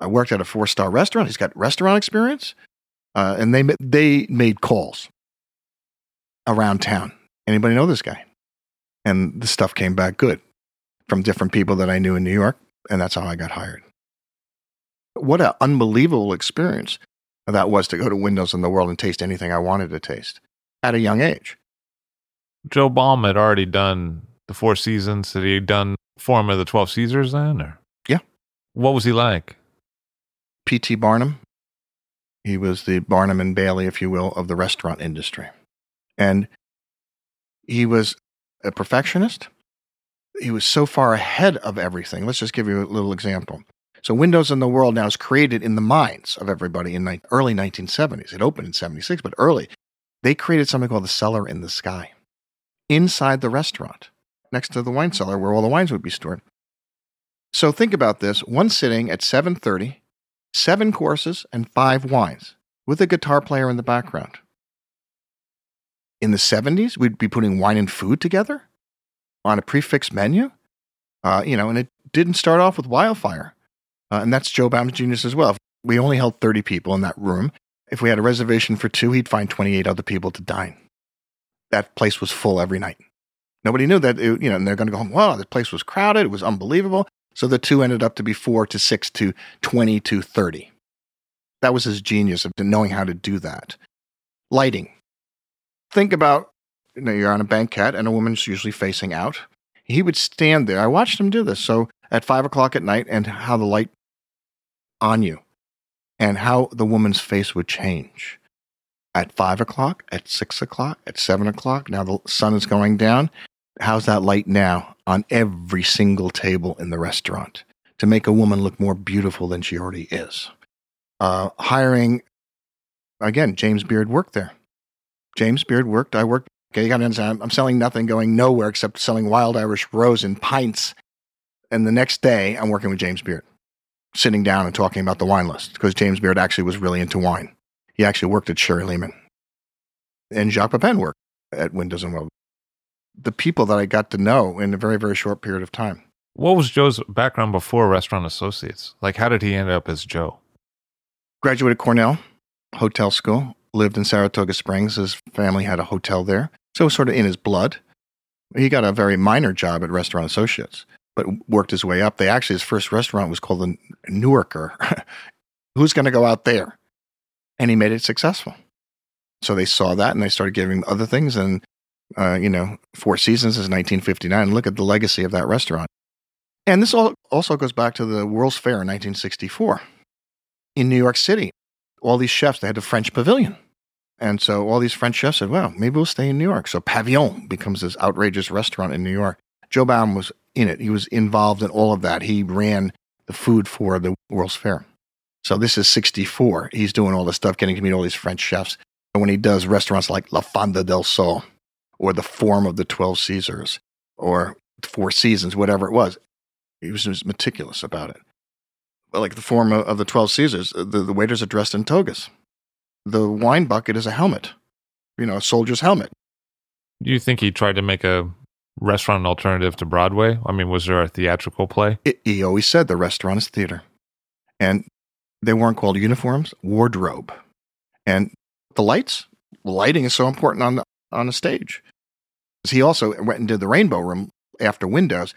I worked at a four star restaurant. He's got restaurant experience, uh, and they they made calls around town. Anybody know this guy? And the stuff came back good from different people that I knew in New York, and that's how I got hired. What an unbelievable experience that was to go to Windows in the World and taste anything I wanted to taste at a young age. Joe Baum had already done the Four Seasons. Had he done Forum of the Twelve Caesars then? Or? Yeah. What was he like? P.T. Barnum. He was the Barnum and Bailey, if you will, of the restaurant industry. And he was a perfectionist. He was so far ahead of everything. Let's just give you a little example. So, Windows in the World now is created in the minds of everybody in the early 1970s. It opened in 76, but early. They created something called the cellar in the sky inside the restaurant, next to the wine cellar where all the wines would be stored. So think about this, one sitting at 7:30, seven courses and five wines with a guitar player in the background. In the 70s, we'd be putting wine and food together on a prix fixe menu. Uh, you know, and it didn't start off with wildfire. Uh, and that's Joe Baum's genius as well. We only held 30 people in that room. If we had a reservation for two, he'd find 28 other people to dine that place was full every night. Nobody knew that, it, you know, and they're going to go home, wow, the place was crowded. It was unbelievable. So the two ended up to be four to six to 20 to 30. That was his genius of knowing how to do that. Lighting. Think about, you know, you're on a banquette and a woman's usually facing out. He would stand there. I watched him do this. So at five o'clock at night and how the light on you and how the woman's face would change at five o'clock, at six o'clock, at seven o'clock. Now the sun is going down. How's that light now on every single table in the restaurant to make a woman look more beautiful than she already is? Uh, hiring, again, James Beard worked there. James Beard worked. I worked. Okay, you got to understand, I'm selling nothing, going nowhere except selling wild Irish rose in pints. And the next day, I'm working with James Beard, sitting down and talking about the wine list because James Beard actually was really into wine. He actually worked at Sherry-Lehmann. And Jacques Pepin worked at Windows and World. The people that I got to know in a very, very short period of time. What was Joe's background before Restaurant Associates? Like, how did he end up as Joe? Graduated Cornell, hotel school, lived in Saratoga Springs. His family had a hotel there. So it was sort of in his blood. He got a very minor job at Restaurant Associates, but worked his way up. They actually, his first restaurant was called the Newarker. Who's going to go out there? and he made it successful. So they saw that and they started giving other things. And, uh, you know, Four Seasons is 1959. Look at the legacy of that restaurant. And this all also goes back to the World's Fair in 1964 in New York City. All these chefs, they had the French pavilion. And so all these French chefs said, well, maybe we'll stay in New York. So Pavillon becomes this outrageous restaurant in New York. Joe Baum was in it. He was involved in all of that. He ran the food for the World's Fair. So this is 64. He's doing all this stuff, getting to meet all these French chefs. And when he does restaurants like La Fonda del Sol or the Forum of the 12 Caesars or Four Seasons, whatever it was, he was just meticulous about it. But like the Forum of the 12 Caesars, the, the waiters are dressed in togas. The wine bucket is a helmet, you know, a soldier's helmet. Do you think he tried to make a restaurant an alternative to Broadway? I mean, was there a theatrical play? It, he always said the restaurant is theater. And they weren't called uniforms, wardrobe. And the lights, lighting is so important on the, on a stage. He also went and did the Rainbow Room after Windows.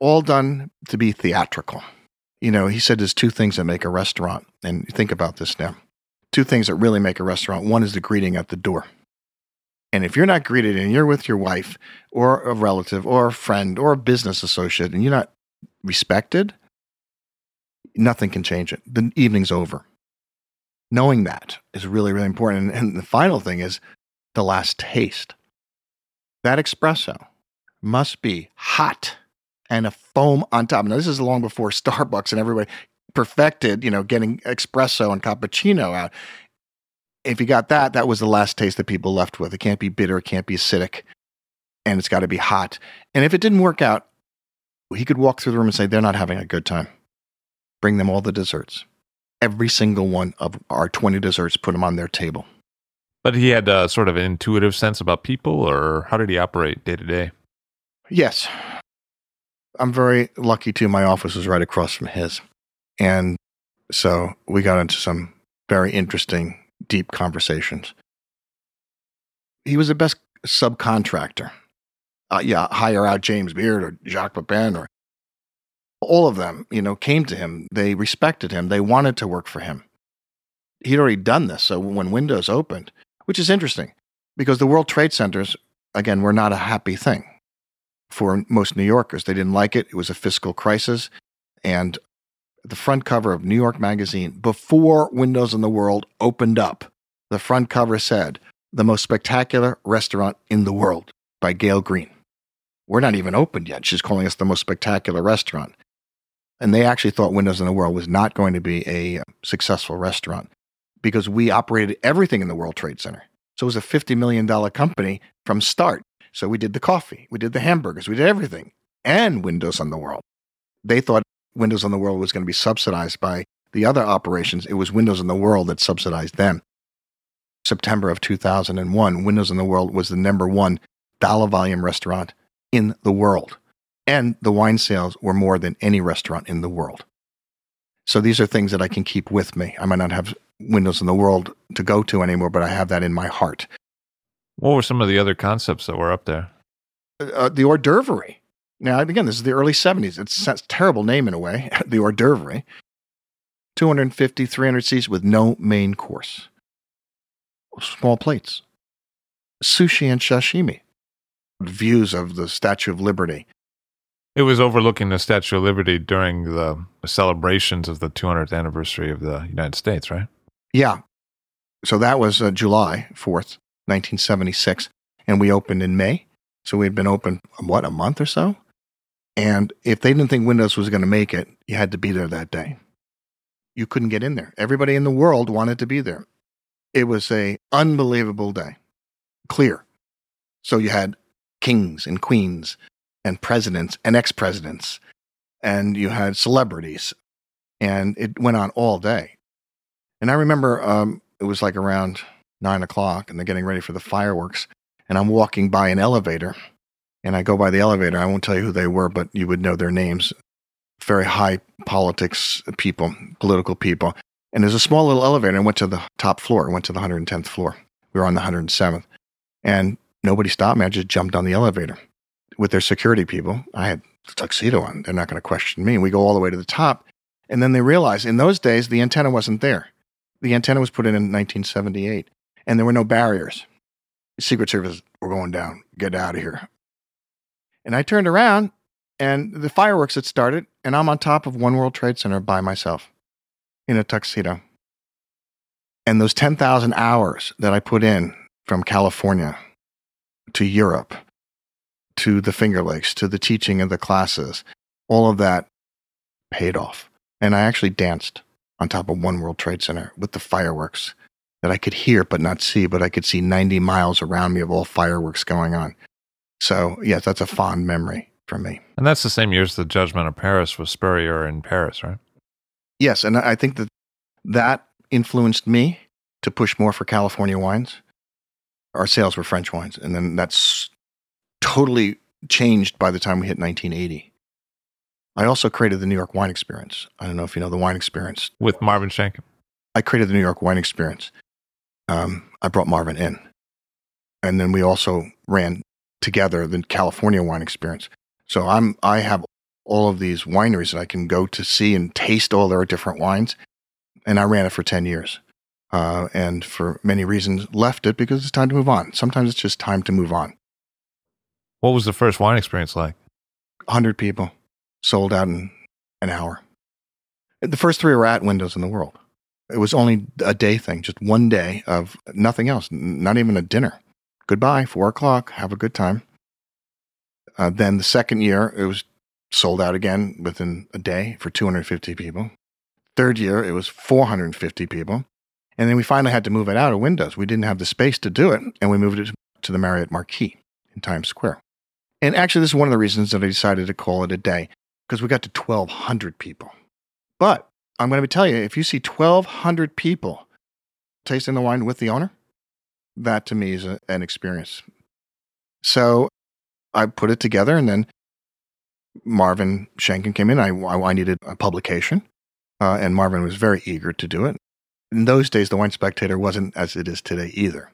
all done to be theatrical. You know, he said there's two things that make a restaurant. And think about this now. Two things that really make a restaurant. One is the greeting at the door. And if you're not greeted and you're with your wife or a relative or a friend or a business associate and you're not respected, nothing can change it. The evening's over. Knowing that is really, really important. And the final thing is the last taste. That espresso must be hot and a foam on top. Now, this is long before Starbucks and everybody perfected, you know, getting espresso and cappuccino out. If you got that, that was the last taste that people left with. It can't be bitter, it can't be acidic, and it's got to be hot. And if it didn't work out, he could walk through the room and say, They're not having a good time. Bring them all the desserts. Every single one of our 20 desserts, put them on their table. But he had a sort of an intuitive sense about people, or how did he operate day to day? Yes. I'm very lucky too. My office was right across from his. And so we got into some very interesting, deep conversations. He was the best subcontractor. Uh, yeah, hire out James Beard or Jacques Pepin or all of them, you know, came to him. They respected him. They wanted to work for him. He'd already done this. So when Windows opened, which is interesting because the World Trade Centers, again, were not a happy thing for most New Yorkers. They didn't like it. It was a fiscal crisis. And the front cover of New York Magazine, before Windows in the World opened up, the front cover said, The most spectacular restaurant in the world by Gael Greene. We're not even opened yet. She's calling us the most spectacular restaurant. And they actually thought Windows in the World was not going to be a successful restaurant because we operated everything in the World Trade Center. So it was a $50 million company from start. So we did the coffee, we did the hamburgers, we did everything, and Windows on the World. They thought Windows on the World was going to be subsidized by the other operations. It was Windows on the World that subsidized them. September of 2001, Windows on the World was the number one dollar volume restaurant in the world. And the wine sales were more than any restaurant in the world. So these are things that I can keep with me. I might not have Windows in the World to go to anymore, but I have that in my heart. What were some of the other concepts that were up there? Uh, the hors d'oeuvre. Now, again, this is the early 70s. It's a terrible name in a way, the hors d'oeuvre. 250, 300 seats with no main course. Small plates. Sushi and sashimi. Views of the Statue of Liberty. It was overlooking the Statue of Liberty during the celebrations of the 200th anniversary of the United States, right? Yeah. So that was uh, July 4th, 1976. And we opened in May. So we had been open, what, a month or so? And if they didn't think Windows was going to make it, you had to be there that day. You couldn't get in there. Everybody in the world wanted to be there. It was a unbelievable day. Clear. So you had kings and queens and presidents and ex-presidents and you had celebrities and it went on all day. And I remember um, it was like around nine o'clock and they're getting ready for the fireworks. And I'm walking by an elevator and I go by the elevator. I won't tell you who they were, but you would know their names. Very high politics people, political people. And there's a small little elevator. I went to the top floor. I went to the 110th floor. We were on the 107th. And nobody stopped me. I just jumped on the elevator with their security people. I had a tuxedo on. They're not going to question me. We go all the way to the top. And then they realize in those days, the antenna wasn't there. The antenna was put in in 1978, and there were no barriers. Secret Service were going down. Get out of here. And I turned around, and the fireworks had started, and I'm on top of One World Trade Center by myself in a tuxedo. And those 10,000 hours that I put in from California to Europe to the Finger Lakes to the teaching of the classes, all of that paid off. And I actually danced on top of One World Trade Center with the fireworks that I could hear but not see, but I could see 90 miles around me of all fireworks going on. So, yes, that's a fond memory for me. And that's the same year as the Judgment of Paris with Spurrier in Paris, right? Yes, and I think that that influenced me to push more for California wines. Our sales were French wines, and then that's totally changed by the time we hit 1980. I also created the New York Wine Experience. I don't know if you know the Wine Experience. With Marvin Shanken. I created the New York Wine Experience. Um, I brought Marvin in. And then we also ran together the California Wine Experience. So I'm, I have all of these wineries that I can go to see and taste all their different wines. And I ran it for 10 years. Uh, and for many reasons, left it because it's time to move on. Sometimes it's just time to move on. What was the first wine experience like? 100 people sold out in an hour. The first three were at Windows in the World. It was only a day thing, just one day of nothing else, not even a dinner. Goodbye, four o'clock, have a good time. Uh, then the second year, it was sold out again within a day for 250 people. Third year, it was 450 people. And then we finally had to move it out of Windows. We didn't have the space to do it, and we moved it to the Marriott Marquis in Times Square. And actually, this is one of the reasons that I decided to call it a day because we got to 1,200 people. But I'm going to tell you if you see 1,200 people tasting the wine with the owner, that to me is a, an experience. So I put it together, and then Marvin Shanken came in. I, I needed a publication, uh, and Marvin was very eager to do it. In those days, the Wine Spectator wasn't as it is today either.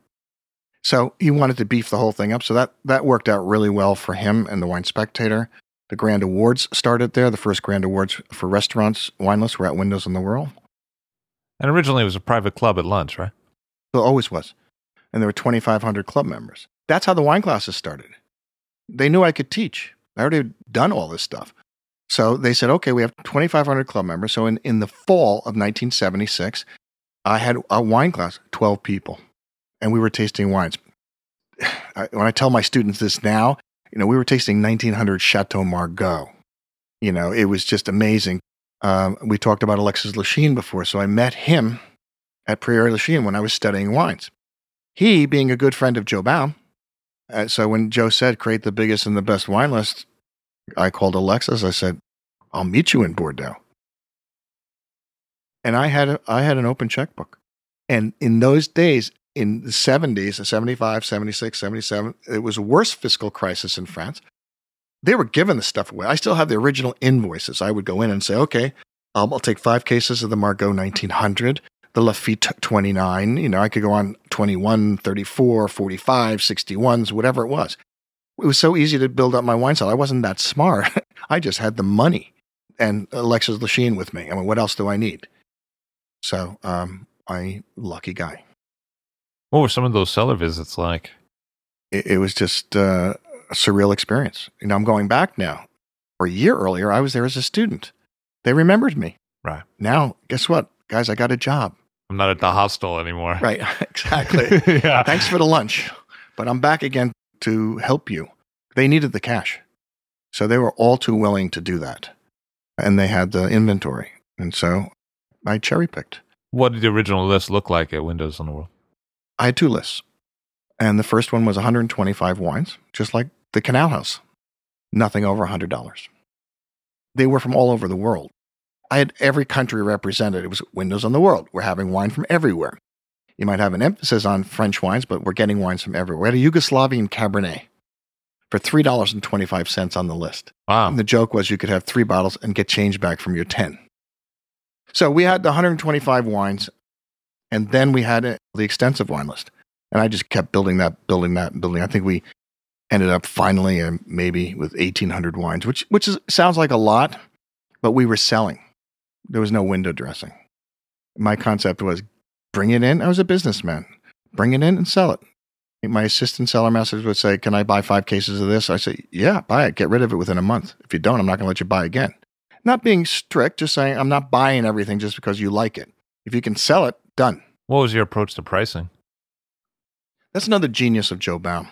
So he wanted to beef the whole thing up. So that, that worked out really well for him and the Wine Spectator. The Grand Awards started there. The first Grand Awards for restaurants, wine lists were at Windows in the World. And originally it was a private club at lunch, right? It always was. And there were 2,500 club members. That's how the wine classes started. They knew I could teach. I already had done all this stuff. So they said, okay, we have 2,500 club members. So in, in the fall of 1976, I had a wine class, 12 people, and we were tasting wines. When I tell my students this now, you know, we were tasting 1900 Chateau Margaux. You know, it was just amazing. Um, we talked about Alexis Lichine before, so I met him at Prieuré Lichine when I was studying wines. He, being a good friend of Joe Baum, uh, so when Joe said create the biggest and the best wine list, I called Alexis. I said, "I'll meet you in Bordeaux." And I had a, I had an open checkbook, and in those days, in the 70s, 75, 76, 77, it was a worse fiscal crisis in France. They were giving the stuff away. I still have the original invoices. I would go in and say, okay, um, I'll take five cases of the Margaux 1900, the Lafite 29. You know, I could go on 21, 34, 45, 61s, whatever it was. It was so easy to build up my wine cellar. I wasn't that smart. I just had the money and Alexis Lichine with me. I mean, what else do I need? So, um, I lucky guy. What were some of those cellar visits like? It, it was just uh, a surreal experience. You know, I'm going back now. For a year earlier, I was there as a student. They remembered me. Right. Now, guess what? Guys, I got a job. I'm not at the hostel anymore. Right, exactly. yeah. Thanks for the lunch, but I'm back again to help you. They needed the cash. So they were all too willing to do that. And they had the inventory. And so I cherry picked. What did the original list look like at Windows on the World? I had two lists. And the first one was 125 wines, just like the Canal House. Nothing over $100. They were from all over the world. I had every country represented. It was Windows on the World. We're having wine from everywhere. You might have an emphasis on French wines, but we're getting wines from everywhere. We had a Yugoslavian Cabernet for $3.25 on the list. Wow. And the joke was you could have three bottles and get change back from your 10. So we had the 125 wines, and then we had the extensive wine list. And I just kept building that, building that, building. I think we ended up finally uh, maybe with 1,800 wines, which, which is, sounds like a lot, but we were selling. There was no window dressing. My concept was bring it in. I was a businessman. Bring it in and sell it. My assistant cellar masters would say, Can I buy five cases of this? I say, Yeah, buy it. Get rid of it within a month. If you don't, I'm not going to let you buy again. Not being strict, just saying, I'm not buying everything just because you like it. If you can sell it, done. What was your approach to pricing? That's another genius of Joe Baum.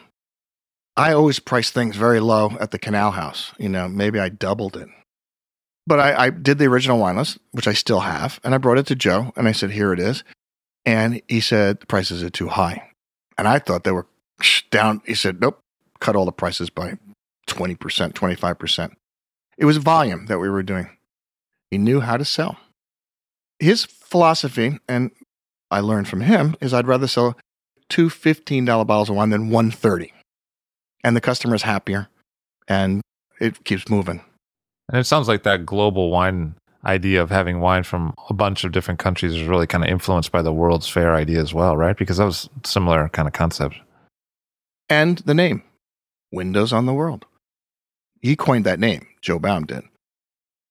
I always price things very low at the Canal House. You know, maybe I doubled it. But I, I did the original wine list, which I still have, and I brought it to Joe and I said, Here it is. And he said, The prices are too high. And I thought they were down. He said, Nope, cut all the prices by 20%, 25%. It was volume that we were doing. He knew how to sell. His philosophy, and I learned from him, is I'd rather sell two $15 bottles of wine than 130 And the customer's happier and it keeps moving. And it sounds like that global wine idea of having wine from a bunch of different countries is really kind of influenced by the World's Fair idea as well, right? Because that was similar kind of concept. And the name, Windows on the World. He coined that name, Joe Baum did.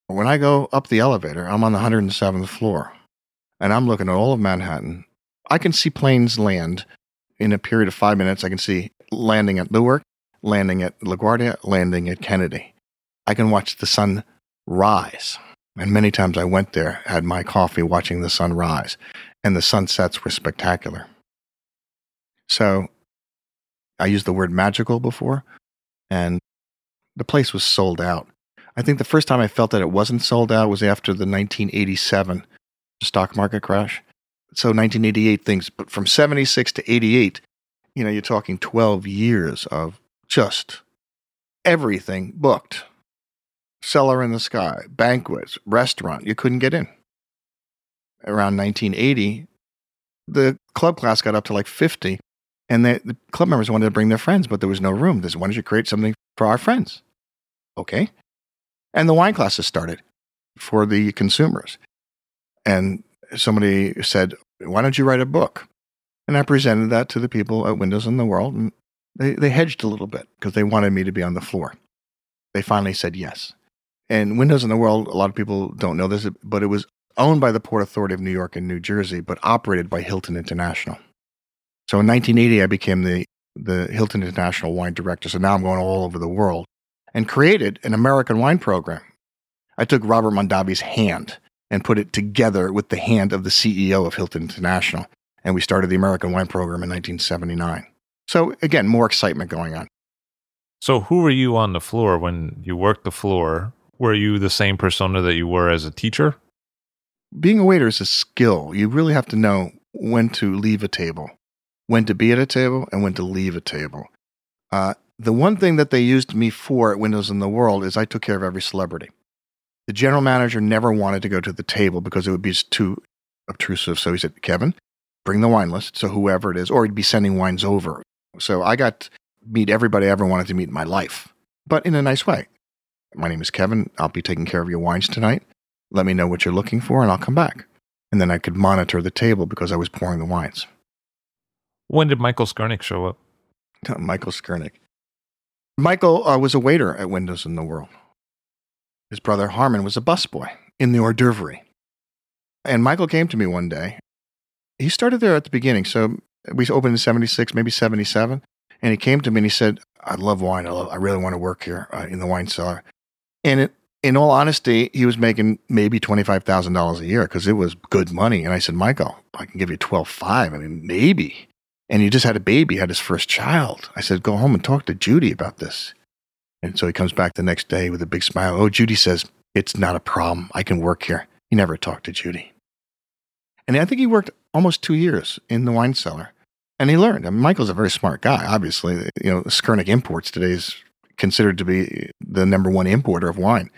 When I go up the elevator, I'm on the 107th floor and I'm looking at all of Manhattan. I can see planes land in a period of five minutes. I can see landing at Newark, landing at LaGuardia, landing at Kennedy. I can watch the sun rise. And many times I went there, had my coffee watching the sun rise, and the sunsets were spectacular. So I used the word magical before, and the place was sold out. I think the first time I felt that it wasn't sold out was after the 1987 stock market crash. So 1988 things, but from 76 to 88, you know, you're talking 12 years of just everything booked. Cellar in the sky, banquets, restaurant, you couldn't get in. Around 1980, the club class got up to like 50, and they, the club members wanted to bring their friends, but there was no room. Said, why don't you create something for our friends? Okay. And the wine classes started for the consumers. And somebody said, Why don't you write a book? And I presented that to the people at Windows in the World, and they, they hedged a little bit because they wanted me to be on the floor. They finally said yes. And Windows in the World, a lot of people don't know this, but it was owned by the Port Authority of New York and New Jersey, but operated by Hilton International. So in 1980, I became the, the Hilton International wine director. So now I'm going all over the world and created an American wine program. I took Robert Mondavi's hand and put it together with the hand of the CEO of Hilton International. And we started the American Wine Program in 1979. So, again, more excitement going on. So, who were you on the floor when you worked the floor? Were you the same persona that you were as a teacher? Being a waiter is a skill. You really have to know when to leave a table, when to be at a table, and when to leave a table. Uh, the one thing that they used me for at Windows in the World is I took care of every celebrity. The general manager never wanted to go to the table because it would be too obtrusive. So he said, Kevin, bring the wine list. So whoever it is, or he'd be sending wines over. So I got to meet everybody I ever wanted to meet in my life, but in a nice way. My name is Kevin. I'll be taking care of your wines tonight. Let me know what you're looking for and I'll come back. And then I could monitor the table because I was pouring the wines. When did Michael Skurnik show up? Michael Skurnik. Michael uh, was a waiter at Windows in the World. His brother Harmon was a busboy in the hors d'oeuvre. And Michael came to me one day. He started there at the beginning. So we opened in 76, maybe 77. And he came to me and he said, I love wine. I, love, I really want to work here uh, in the wine cellar. And it, in all honesty, he was making maybe $25,000 a year because it was good money. And I said, Michael, I can give you 12.5. I mean, maybe. And he just had a baby, had his first child. I said, go home and talk to Judy about this. And so he comes back the next day with a big smile. Oh, Judy says, It's not a problem. I can work here. He never talked to Judy. And I think he worked almost two years in the wine cellar. And he learned. I mean, Michael's a very smart guy, obviously. You know, Skurnik Imports today is considered to be the number one importer of wine.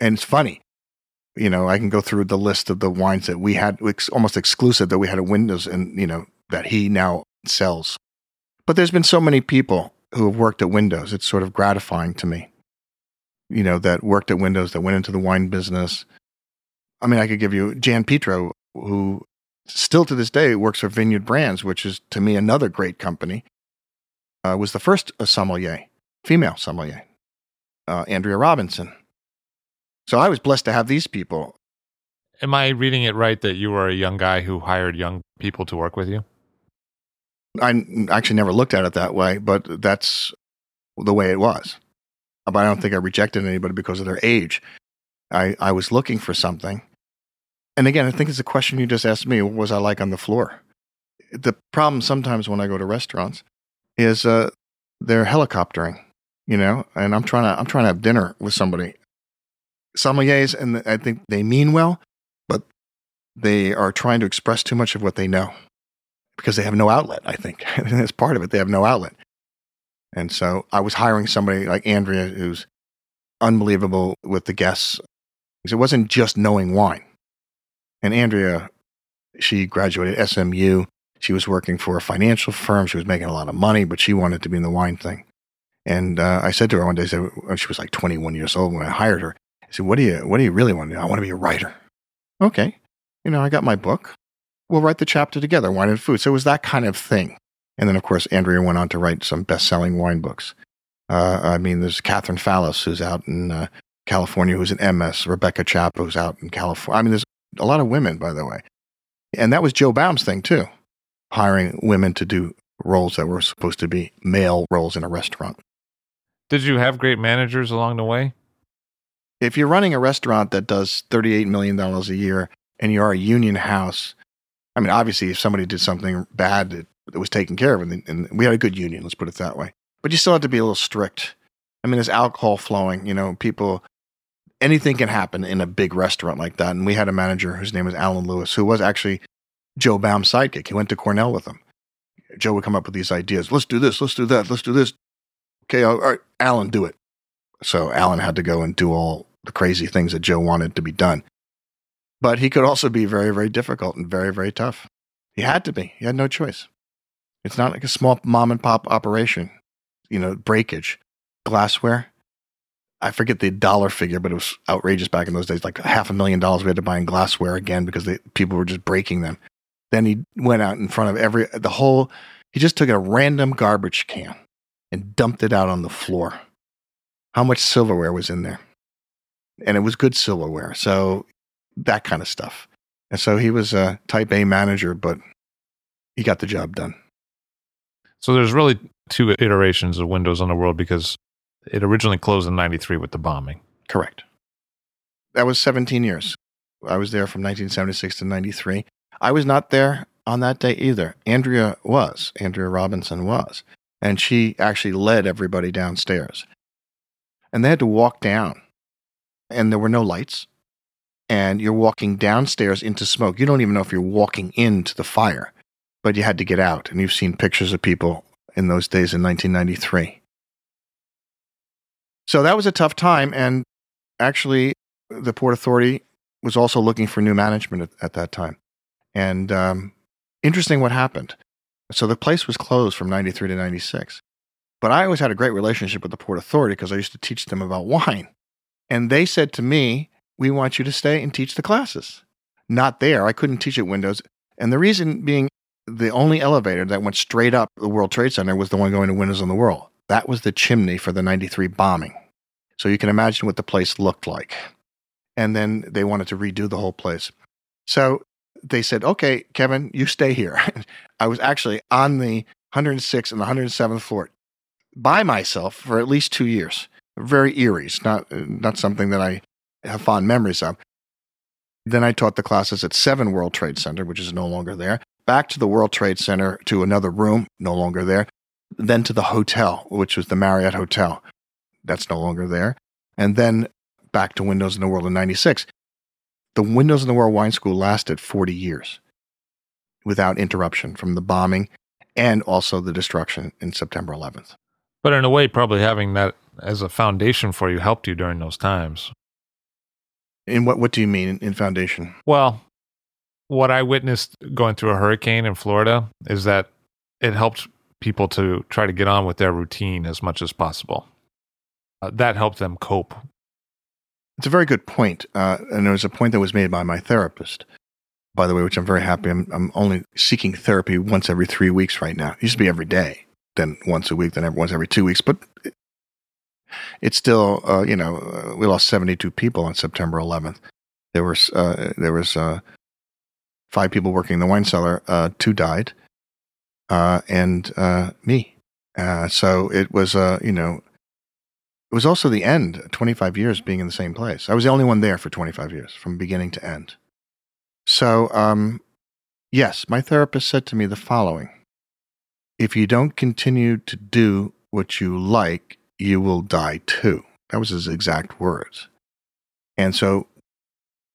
And it's funny. You know, I can go through the list of the wines that we had, almost exclusive, that we had at Windows and, you know, that he now sells. But there's been so many people who have worked at Windows. It's sort of gratifying to me, you know, that worked at Windows, that went into the wine business. I mean, I could give you Jan Petro, who still to this day works for Vineyard Brands, which is to me another great company, uh, was the first sommelier, female sommelier, uh, Andrea Robinson. So I was blessed to have these people. Am I reading it right that you were a young guy who hired young people to work with you? I actually never looked at it that way, but that's the way it was. But I don't think I rejected anybody because of their age. I, I was looking for something. And again, I think it's a question you just asked me what was I like on the floor? The problem sometimes when I go to restaurants is uh, they're helicoptering, you know, and I'm trying to I'm trying to have dinner with somebody. Sommeliers, and I think they mean well, but they are trying to express too much of what they know because they have no outlet, I think. That's part of it. They have no outlet. And so I was hiring somebody like Andrea who's unbelievable with the guests. It wasn't just knowing wine. And Andrea, she graduated SMU. She was working for a financial firm. She was making a lot of money, but she wanted to be in the wine thing. And uh, I said to her one day, said, she was like 21 years old when I hired her. I said, what do you, what do you really want to do? I want to be a writer. Okay. You know, I got my book we'll write the chapter together, wine and food. So it was that kind of thing. And then, of course, Andrea went on to write some best selling wine books. Uh, I mean, there's Catherine Fallis, who's out in uh, California who's an MS, Rebecca Chap who's out in California. I mean, there's a lot of women, by the way. And that was Joe Baum's thing too, hiring women to do roles that were supposed to be male roles in a restaurant. Did you have great managers along the way? If you're running a restaurant that does $38 million a year and you're a union house, I mean, obviously, if somebody did something bad, it, it was taken care of. And, and we had a good union, let's put it that way. But you still have to be a little strict. I mean, there's alcohol flowing, you know, people, anything can happen in a big restaurant like that. And we had a manager whose name was Alan Lewis, who was actually Joe Baum's sidekick. He went to Cornell with him. Joe would come up with these ideas. Let's do this. Let's do that. Let's do this. Okay, all right, Alan, do it. So Alan had to go and do all the crazy things that Joe wanted to be done. But he could also be very, very difficult and very, very tough. He had to be. He had no choice. It's not like a small mom and pop operation, you know, breakage, glassware. I forget the dollar figure, but it was outrageous back in those days. Like half a million dollars we had to buy in glassware again because they, people were just breaking them. Then he went out in front of every, the whole, he just took a random garbage can and dumped it out on the floor. How much silverware was in there? And it was good silverware. So that kind of stuff. And so he was a type A manager, but he got the job done. So there's really two iterations of Windows on the World because it originally closed in 93 with the bombing. Correct. That was 17 years. I was there from 1976 to 93. I was not there on that day either. Andrea was. Andrea Robinson was. And she actually led everybody downstairs. And they had to walk down. And there were no lights. And you're walking downstairs into smoke. You don't even know if you're walking into the fire, but you had to get out. And you've seen pictures of people in those days in 1993. So that was a tough time. And actually, the Port Authority was also looking for new management at, at that time. And um, interesting what happened. So the place was closed from 93 to 96. But I always had a great relationship with the Port Authority because I used to teach them about wine. And they said to me, We want you to stay and teach the classes. Not there. I couldn't teach at Windows. And the reason being, the only elevator that went straight up the World Trade Center was the one going to Windows on the World. That was the chimney for the 93 bombing. So you can imagine what the place looked like. And then they wanted to redo the whole place. So they said, okay, Kevin, you stay here. I was actually on the 106th and the 107th floor by myself for at least two years. Very eerie. It's not, not something that I have fond memories of. Then I taught the classes at 7 World Trade Center, which is no longer there. Back to the World Trade Center to another room, no longer there. Then to the hotel, which was the Marriott Hotel. That's no longer there. And then back to Windows in the World in 96 the Windows in the World Wine School lasted 40 years without interruption from the bombing and also the destruction in September 11th. But in a way, probably having that as a foundation for you helped you during those times. In what, what do you mean in, foundation? Well, what I witnessed going through a hurricane in Florida is that it helped people to try to get on with their routine as much as possible. Uh, that helped them cope it's a very good point. Uh, and it was a point that was made by my therapist, by the way, which I'm very happy. I'm, I'm only seeking therapy once every three weeks right now. It used to be every day, then once a week, then every, once every two weeks. But it, it's still, uh, you know, uh, we lost 72 people on September 11th. There was, uh, there was uh, five people working in the wine cellar. Uh, two died, and me. so it was, you know, it was also the end, 25 years being in the same place. I was the only one there for 25 years, from beginning to end. So, um, yes, my therapist said to me the following If you don't continue to do what you like, you will die too. That was his exact words. And so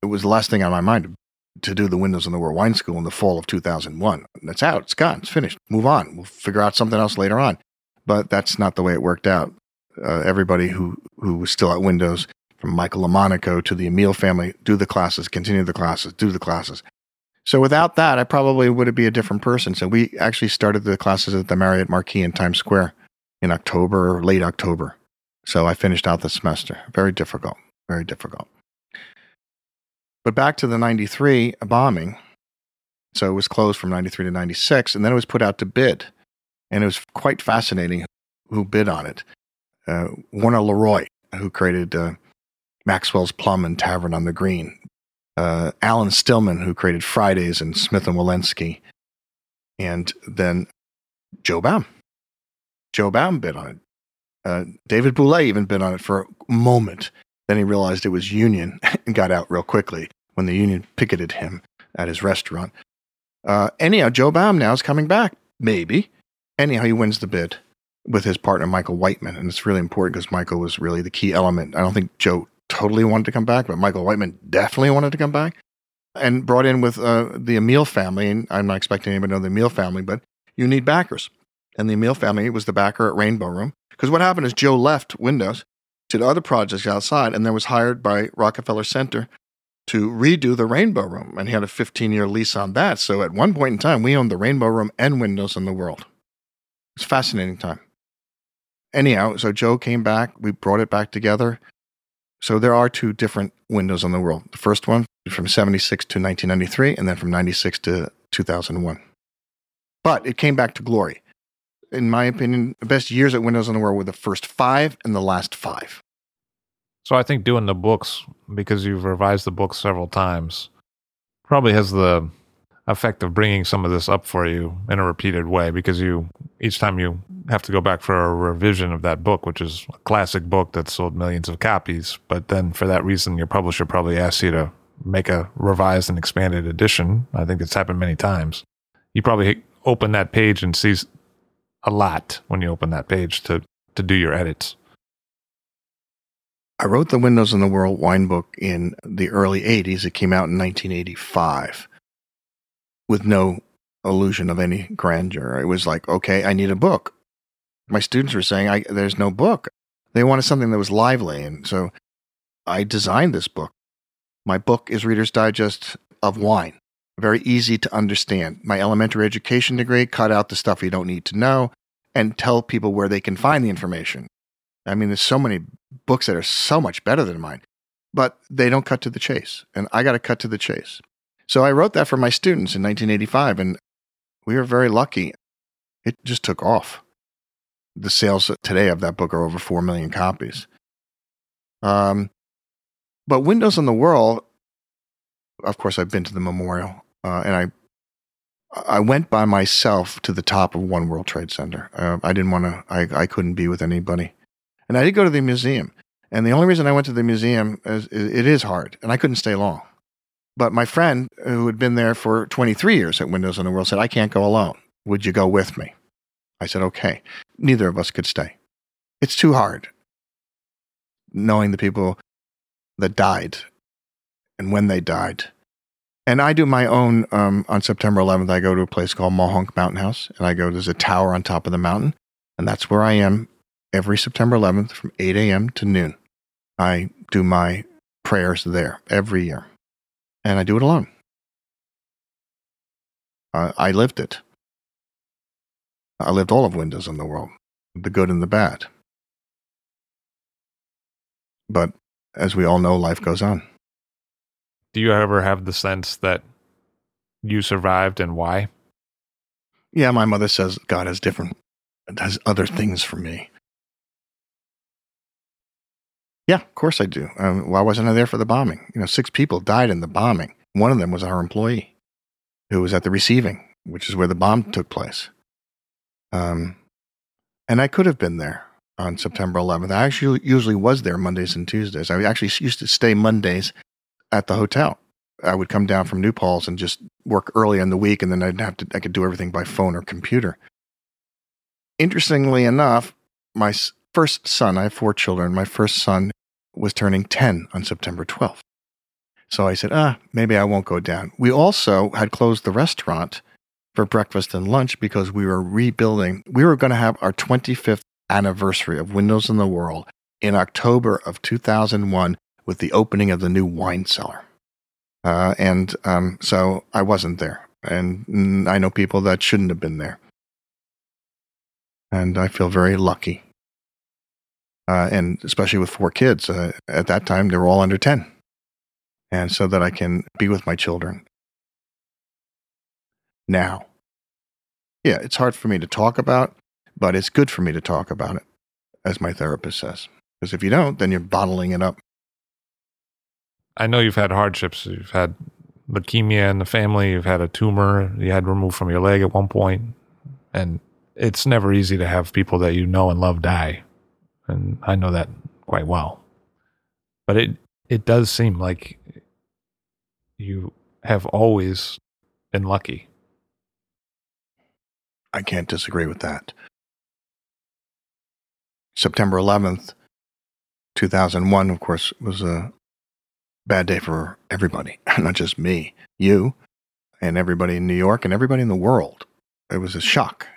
it was the last thing on my mind to do the Windows on the World Wine School in the fall of 2001. That's out. It's gone. It's finished. Move on. We'll figure out something else later on. But that's not the way it worked out uh, everybody who who was still at Windows, from Michael Lomonaco to the Emil family, do the classes, continue the classes, do the classes. So without that, I probably would be a different person. So we actually started the classes at the Marriott Marquis in Times Square in October late October. So I finished out the semester. Very difficult, very difficult. But back to the 93 bombing. So it was closed from 93 to 96, and then it was put out to bid. And it was quite fascinating who bid on it uh, Warner LeRoy, who created uh, Maxwell's Plum and Tavern on the Green. Uh, Alan Stillman, who created Fridays and Smith and Wollensky. And then Joe Baum. Joe Baum bid on it. Uh, David Bouley even bid on it for a moment. Then he realized it was union and got out real quickly when the union picketed him at his restaurant. Uh, anyhow, Joe Baum now is coming back. Maybe. Anyhow, he wins the bid with his partner, Michael Whiteman. And it's really important because Michael was really the key element. I don't think Joe totally wanted to come back, but Michael Whiteman definitely wanted to come back and brought in with uh, the Emil family. And I'm not expecting anybody to know the Emil family, but you need backers. And the Emil family was the backer at Rainbow Room. Because what happened is Joe left Windows, did other projects outside, and then was hired by Rockefeller Center to redo the Rainbow Room. And he had a 15 year lease on that. So at one point in time, we owned the Rainbow Room and Windows in the world. It's a fascinating time. Anyhow, so Joe came back. We brought it back together. So there are two different windows on the world. The first one from 76 to 1993, and then from 96 to 2001. But it came back to glory. In my opinion, the best years at Windows on the world were the first five and the last five. So I think doing the books, because you've revised the books several times, probably has the effect of bringing some of this up for you in a repeated way because you each time you have to go back for a revision of that book which is a classic book that sold millions of copies but then for that reason your publisher probably asks you to make a revised and expanded edition. I think it's happened many times. You probably open that page and see a lot when you open that page to to do your edits. I wrote the Windows in the World wine book in the early 80s. It came out in 1985 with no illusion of any grandeur. It was like, okay, I need a book. My students were saying, I, there's no book. They wanted something that was lively. And so I designed this book. My book is Reader's Digest of wine, very easy to understand. My elementary education degree cut out the stuff you don't need to know and tell people where they can find the information. I mean, there's so many books that are so much better than mine, but they don't cut to the chase. And I got to cut to the chase. So I wrote that for my students in 1985, and we were very lucky. It just took off. The sales today of that book are over 4 million copies. Um, but Windows on the World, of course, I've been to the memorial, uh, and I I went by myself to the top of One World Trade Center. Uh, I didn't want to. I, I couldn't be with anybody. And I did go to the museum. And the only reason I went to the museum is, it is hard, and I couldn't stay long. But my friend, who had been there for 23 years at Windows on the World, said, I can't go alone. Would you go with me? I said, okay. Neither of us could stay. It's too hard knowing the people that died and when they died. And I do my own, um, on September 11th, I go to a place called Mohonk Mountain House, and I go, there's a tower on top of the mountain, and that's where I am every September 11th from 8 a.m. to noon. I do my prayers there every year, and I do it alone. Uh, I lived it. I lived all of Windows in the world, the good and the bad. But as we all know, life goes on. Do you ever have the sense that you survived and why? Yeah, my mother says God has different, has other things for me. Yeah, of course I do. Um, why wasn't I there for the bombing? You know, six people died in the bombing. One of them was our employee who was at the receiving, which is where the bomb took place. Um, and I could have been there on September 11th. I actually usually was there Mondays and Tuesdays. I actually used to stay Mondays at the hotel. I would come down from New Paltz and just work early in the week, and then I'd have to I could do everything by phone or computer. Interestingly enough, my first son, I have four children. My first son was turning 10 on September 12th. So I said, ah, maybe I won't go down. We also had closed the restaurant for breakfast and lunch because we were rebuilding. We were going to have our 25th anniversary of Windows in the World in October of 2001 with the opening of the new wine cellar. Uh, and um, so I wasn't there. And I know people that shouldn't have been there. And I feel very lucky uh, and especially with four kids. Uh, at that time, they were all under 10. And so that I can be with my children now. Yeah, it's hard for me to talk about, but it's good for me to talk about it, as my therapist says. Because if you don't, then you're bottling it up. I know you've had hardships. You've had leukemia in the family. You've had a tumor you had removed from your leg at one point, and it's never easy to have people that you know and love die. And I know that quite well. But it it does seem like you have always been lucky. I can't disagree with that. September 11th, 2001, of course, was a bad day for everybody, not just me, you, and everybody in New York and everybody in the world. It was a shock.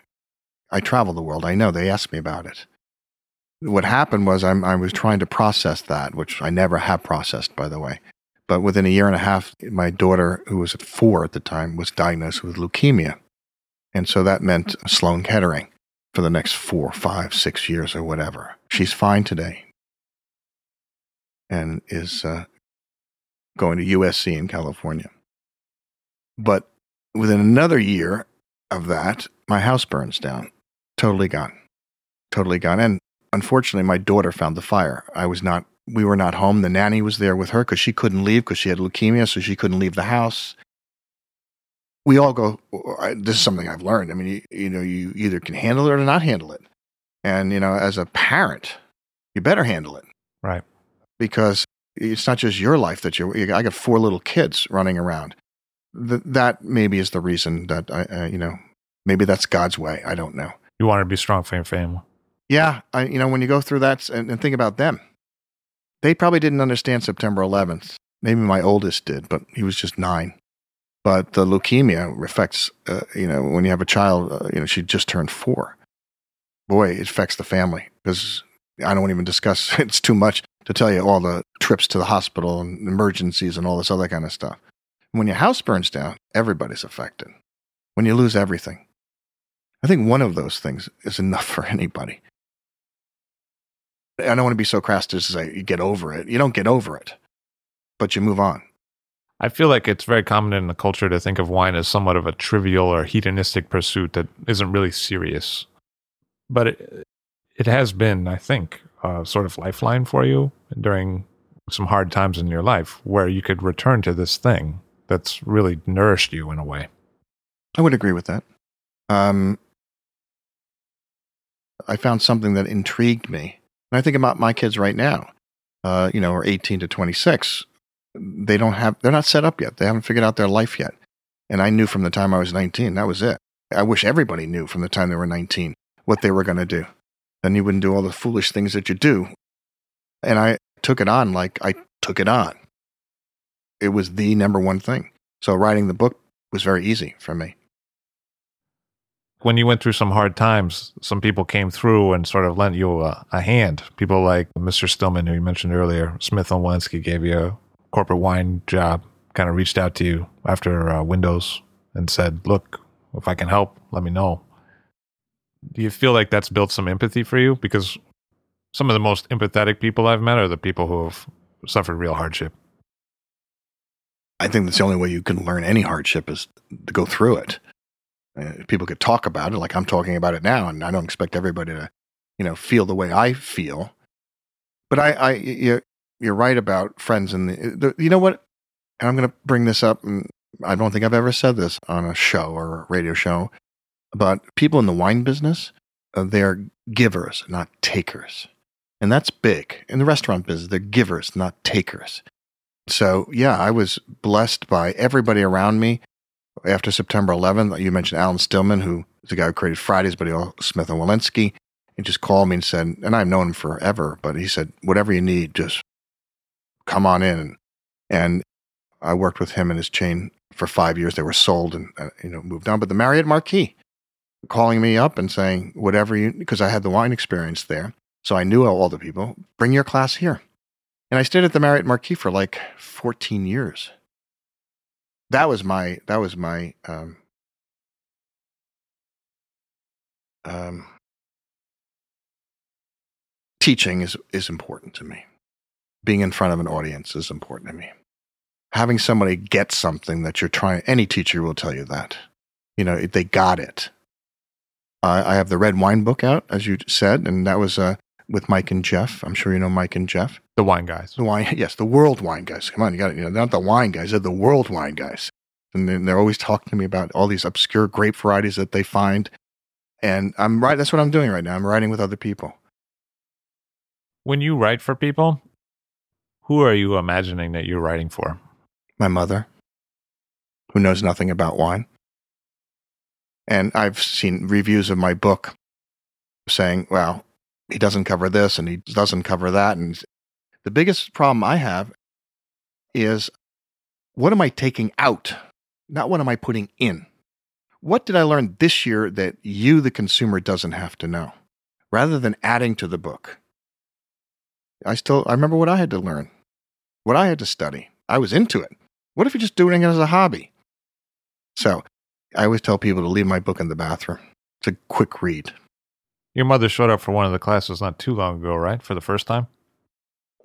I travel the world. I know they asked me about it. What happened was I'm, I was trying to process that, which I never have processed, by the way. But within a year and a half, my daughter, who was four at the time, was diagnosed with leukemia. And so that meant Sloan Kettering for the next four, five, six years or whatever. She's fine today and is uh, going to USC in California. But within another year of that, my house burns down. Totally gone. Totally gone. And unfortunately, my daughter found the fire. I was not, we were not home. The nanny was there with her because she couldn't leave because she had leukemia, so she couldn't leave the house we all go, this is something I've learned. I mean, you, you know, you either can handle it or not handle it. And, you know, as a parent, you better handle it. Right. Because it's not just your life that you're, I got four little kids running around. Th- that maybe is the reason that I, uh, you know, maybe that's God's way. I don't know. You want to be strong for your family. Yeah. I, you know, when you go through that and, and think about them, they probably didn't understand September 11th. Maybe my oldest did, but he was just nine but the leukemia affects, uh, you know, when you have a child, uh, you know, she just turned four. Boy, it affects the family because I don't even discuss, it's too much to tell you all the trips to the hospital and emergencies and all this other kind of stuff. When your house burns down, everybody's affected. When you lose everything, I think one of those things is enough for anybody. I don't want to be so crass to say you get over it. You don't get over it, but you move on. I feel like it's very common in the culture to think of wine as somewhat of a trivial or hedonistic pursuit that isn't really serious. But it, it has been, I think, a sort of lifeline for you during some hard times in your life where you could return to this thing that's really nourished you in a way. I would agree with that. Um, I found something that intrigued me. And I think about my kids right now, uh, you know, are 18 to 26 they don't have they're not set up yet. They haven't figured out their life yet. And I knew from the time I was 19, that was it. I wish everybody knew from the time they were 19 what they were going to do. Then you wouldn't do all the foolish things that you do. And I took it on like I took it on. It was the number one thing. So writing the book was very easy for me. When you went through some hard times, some people came through and sort of lent you a, a hand. People like Mr. Stillman, who you mentioned earlier, Smith and Wollensky gave you a corporate wine job kind of reached out to you after uh, Windows and said, "Look, if I can help, let me know." Do you feel like that's built some empathy for you? Because some of the most empathetic people I've met are the people who have suffered real hardship. I think that's the only way you can learn any hardship is to go through it. Uh, people could talk about it like I'm talking about it now, and I don't expect everybody to, you know, feel the way I feel. But I, I, you, you're right about friends and the, the you know what? And i'm going to bring this up and i don't think i've ever said this on a show or a radio show but people in the wine business uh, they're givers not takers. And that's big. In the restaurant business they're givers not takers. So yeah i was blessed by everybody around me after september 11th you mentioned alan stillman who is the guy who created fridays but he also smith and Wollensky. he just called me and said and i've known him forever but he said whatever you need just come on in. And I worked with him and his chain for five years. They were sold and uh, you know moved on. But the Marriott Marquis calling me up and saying whatever you because I had the wine experience there, so I knew all the people. Bring your class here, and I stayed at the Marriott Marquis for like fourteen years. That was my that was my um, um, teaching is is important to me being in front of an audience is important to me. Having somebody get something that you're trying, any teacher will tell you that. You know, they got it. Uh, I have the red wine book out, as you said, and that was uh, with Mike and Jeff. I'm sure you know Mike and Jeff. The wine guys. The wine, yes, the world wine guys. Come on, you got it. You know, they're not the wine guys; they're the world wine guys. And then they're always talking to me about all these obscure grape varieties that they find. And I'm right. That's what I'm doing right now. I'm writing with other people. When you write for people, who are you imagining that you're writing for? My mother, who knows nothing about wine. And I've seen reviews of my book saying, well, he doesn't cover this and he doesn't cover that. And the biggest problem I have is what am I taking out? Not what am I putting in? What did I learn this year that you, the consumer, doesn't have to know? Rather than adding to the book. I still, I remember what I had to learn, what I had to study. I was into it. What if you're just doing it as a hobby? So I always tell people to leave my book in the bathroom. It's a quick read. Your mother showed up for one of the classes not too long ago, right? For the first time?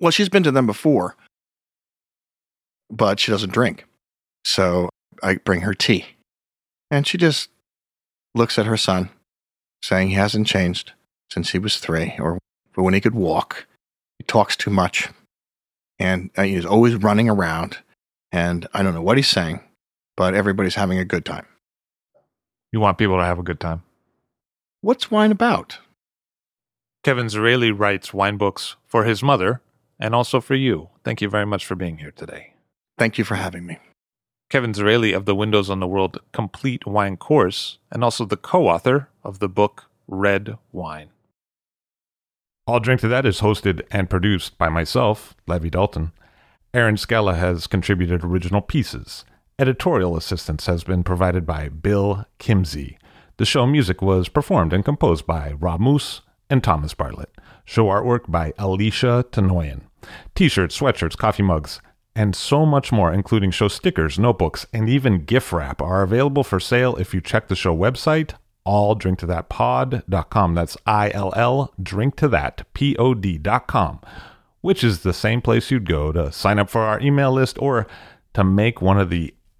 Well, she's been to them before, but she doesn't drink. So I bring her tea. And she just looks at her son, saying he hasn't changed since he was three or when he could walk. He talks too much. And uh, he's always running around. And I don't know what he's saying, but everybody's having a good time. You want people to have a good time. What's wine about? Kevin Zraly writes wine books for his mother and also for you. Thank you very much for being here today. Thank you for having me. Kevin Zraly of the Windows on the World Complete Wine Course and also the co author of the book Red Wine. I'll Drink to That is hosted and produced by myself, Levi Dalton. Aaron Scala has contributed original pieces. Editorial assistance has been provided by Bill Kimsey. The show music was performed and composed by Rob Moose and Thomas Bartlett. Show artwork by Alicia Tenoyan. T shirts, sweatshirts, coffee mugs, and so much more, including show stickers, notebooks, and even gift wrap, are available for sale if you check the show website, illdrinktothatpod.com. That's I L L drink to that P O D.com, which is the same place you'd go to sign up for our email list or to make one of the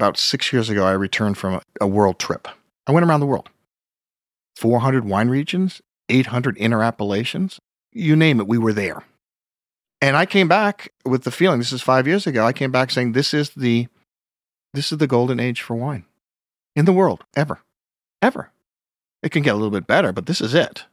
About six years ago, I returned from a, world trip. I went around the world 400 wine regions, 800 inner appellations, you name it, we were there. And I came back with the feeling this is five years ago. I came back saying this is the this is the golden age for wine in the world ever, ever. It can get a little bit better, but this is it.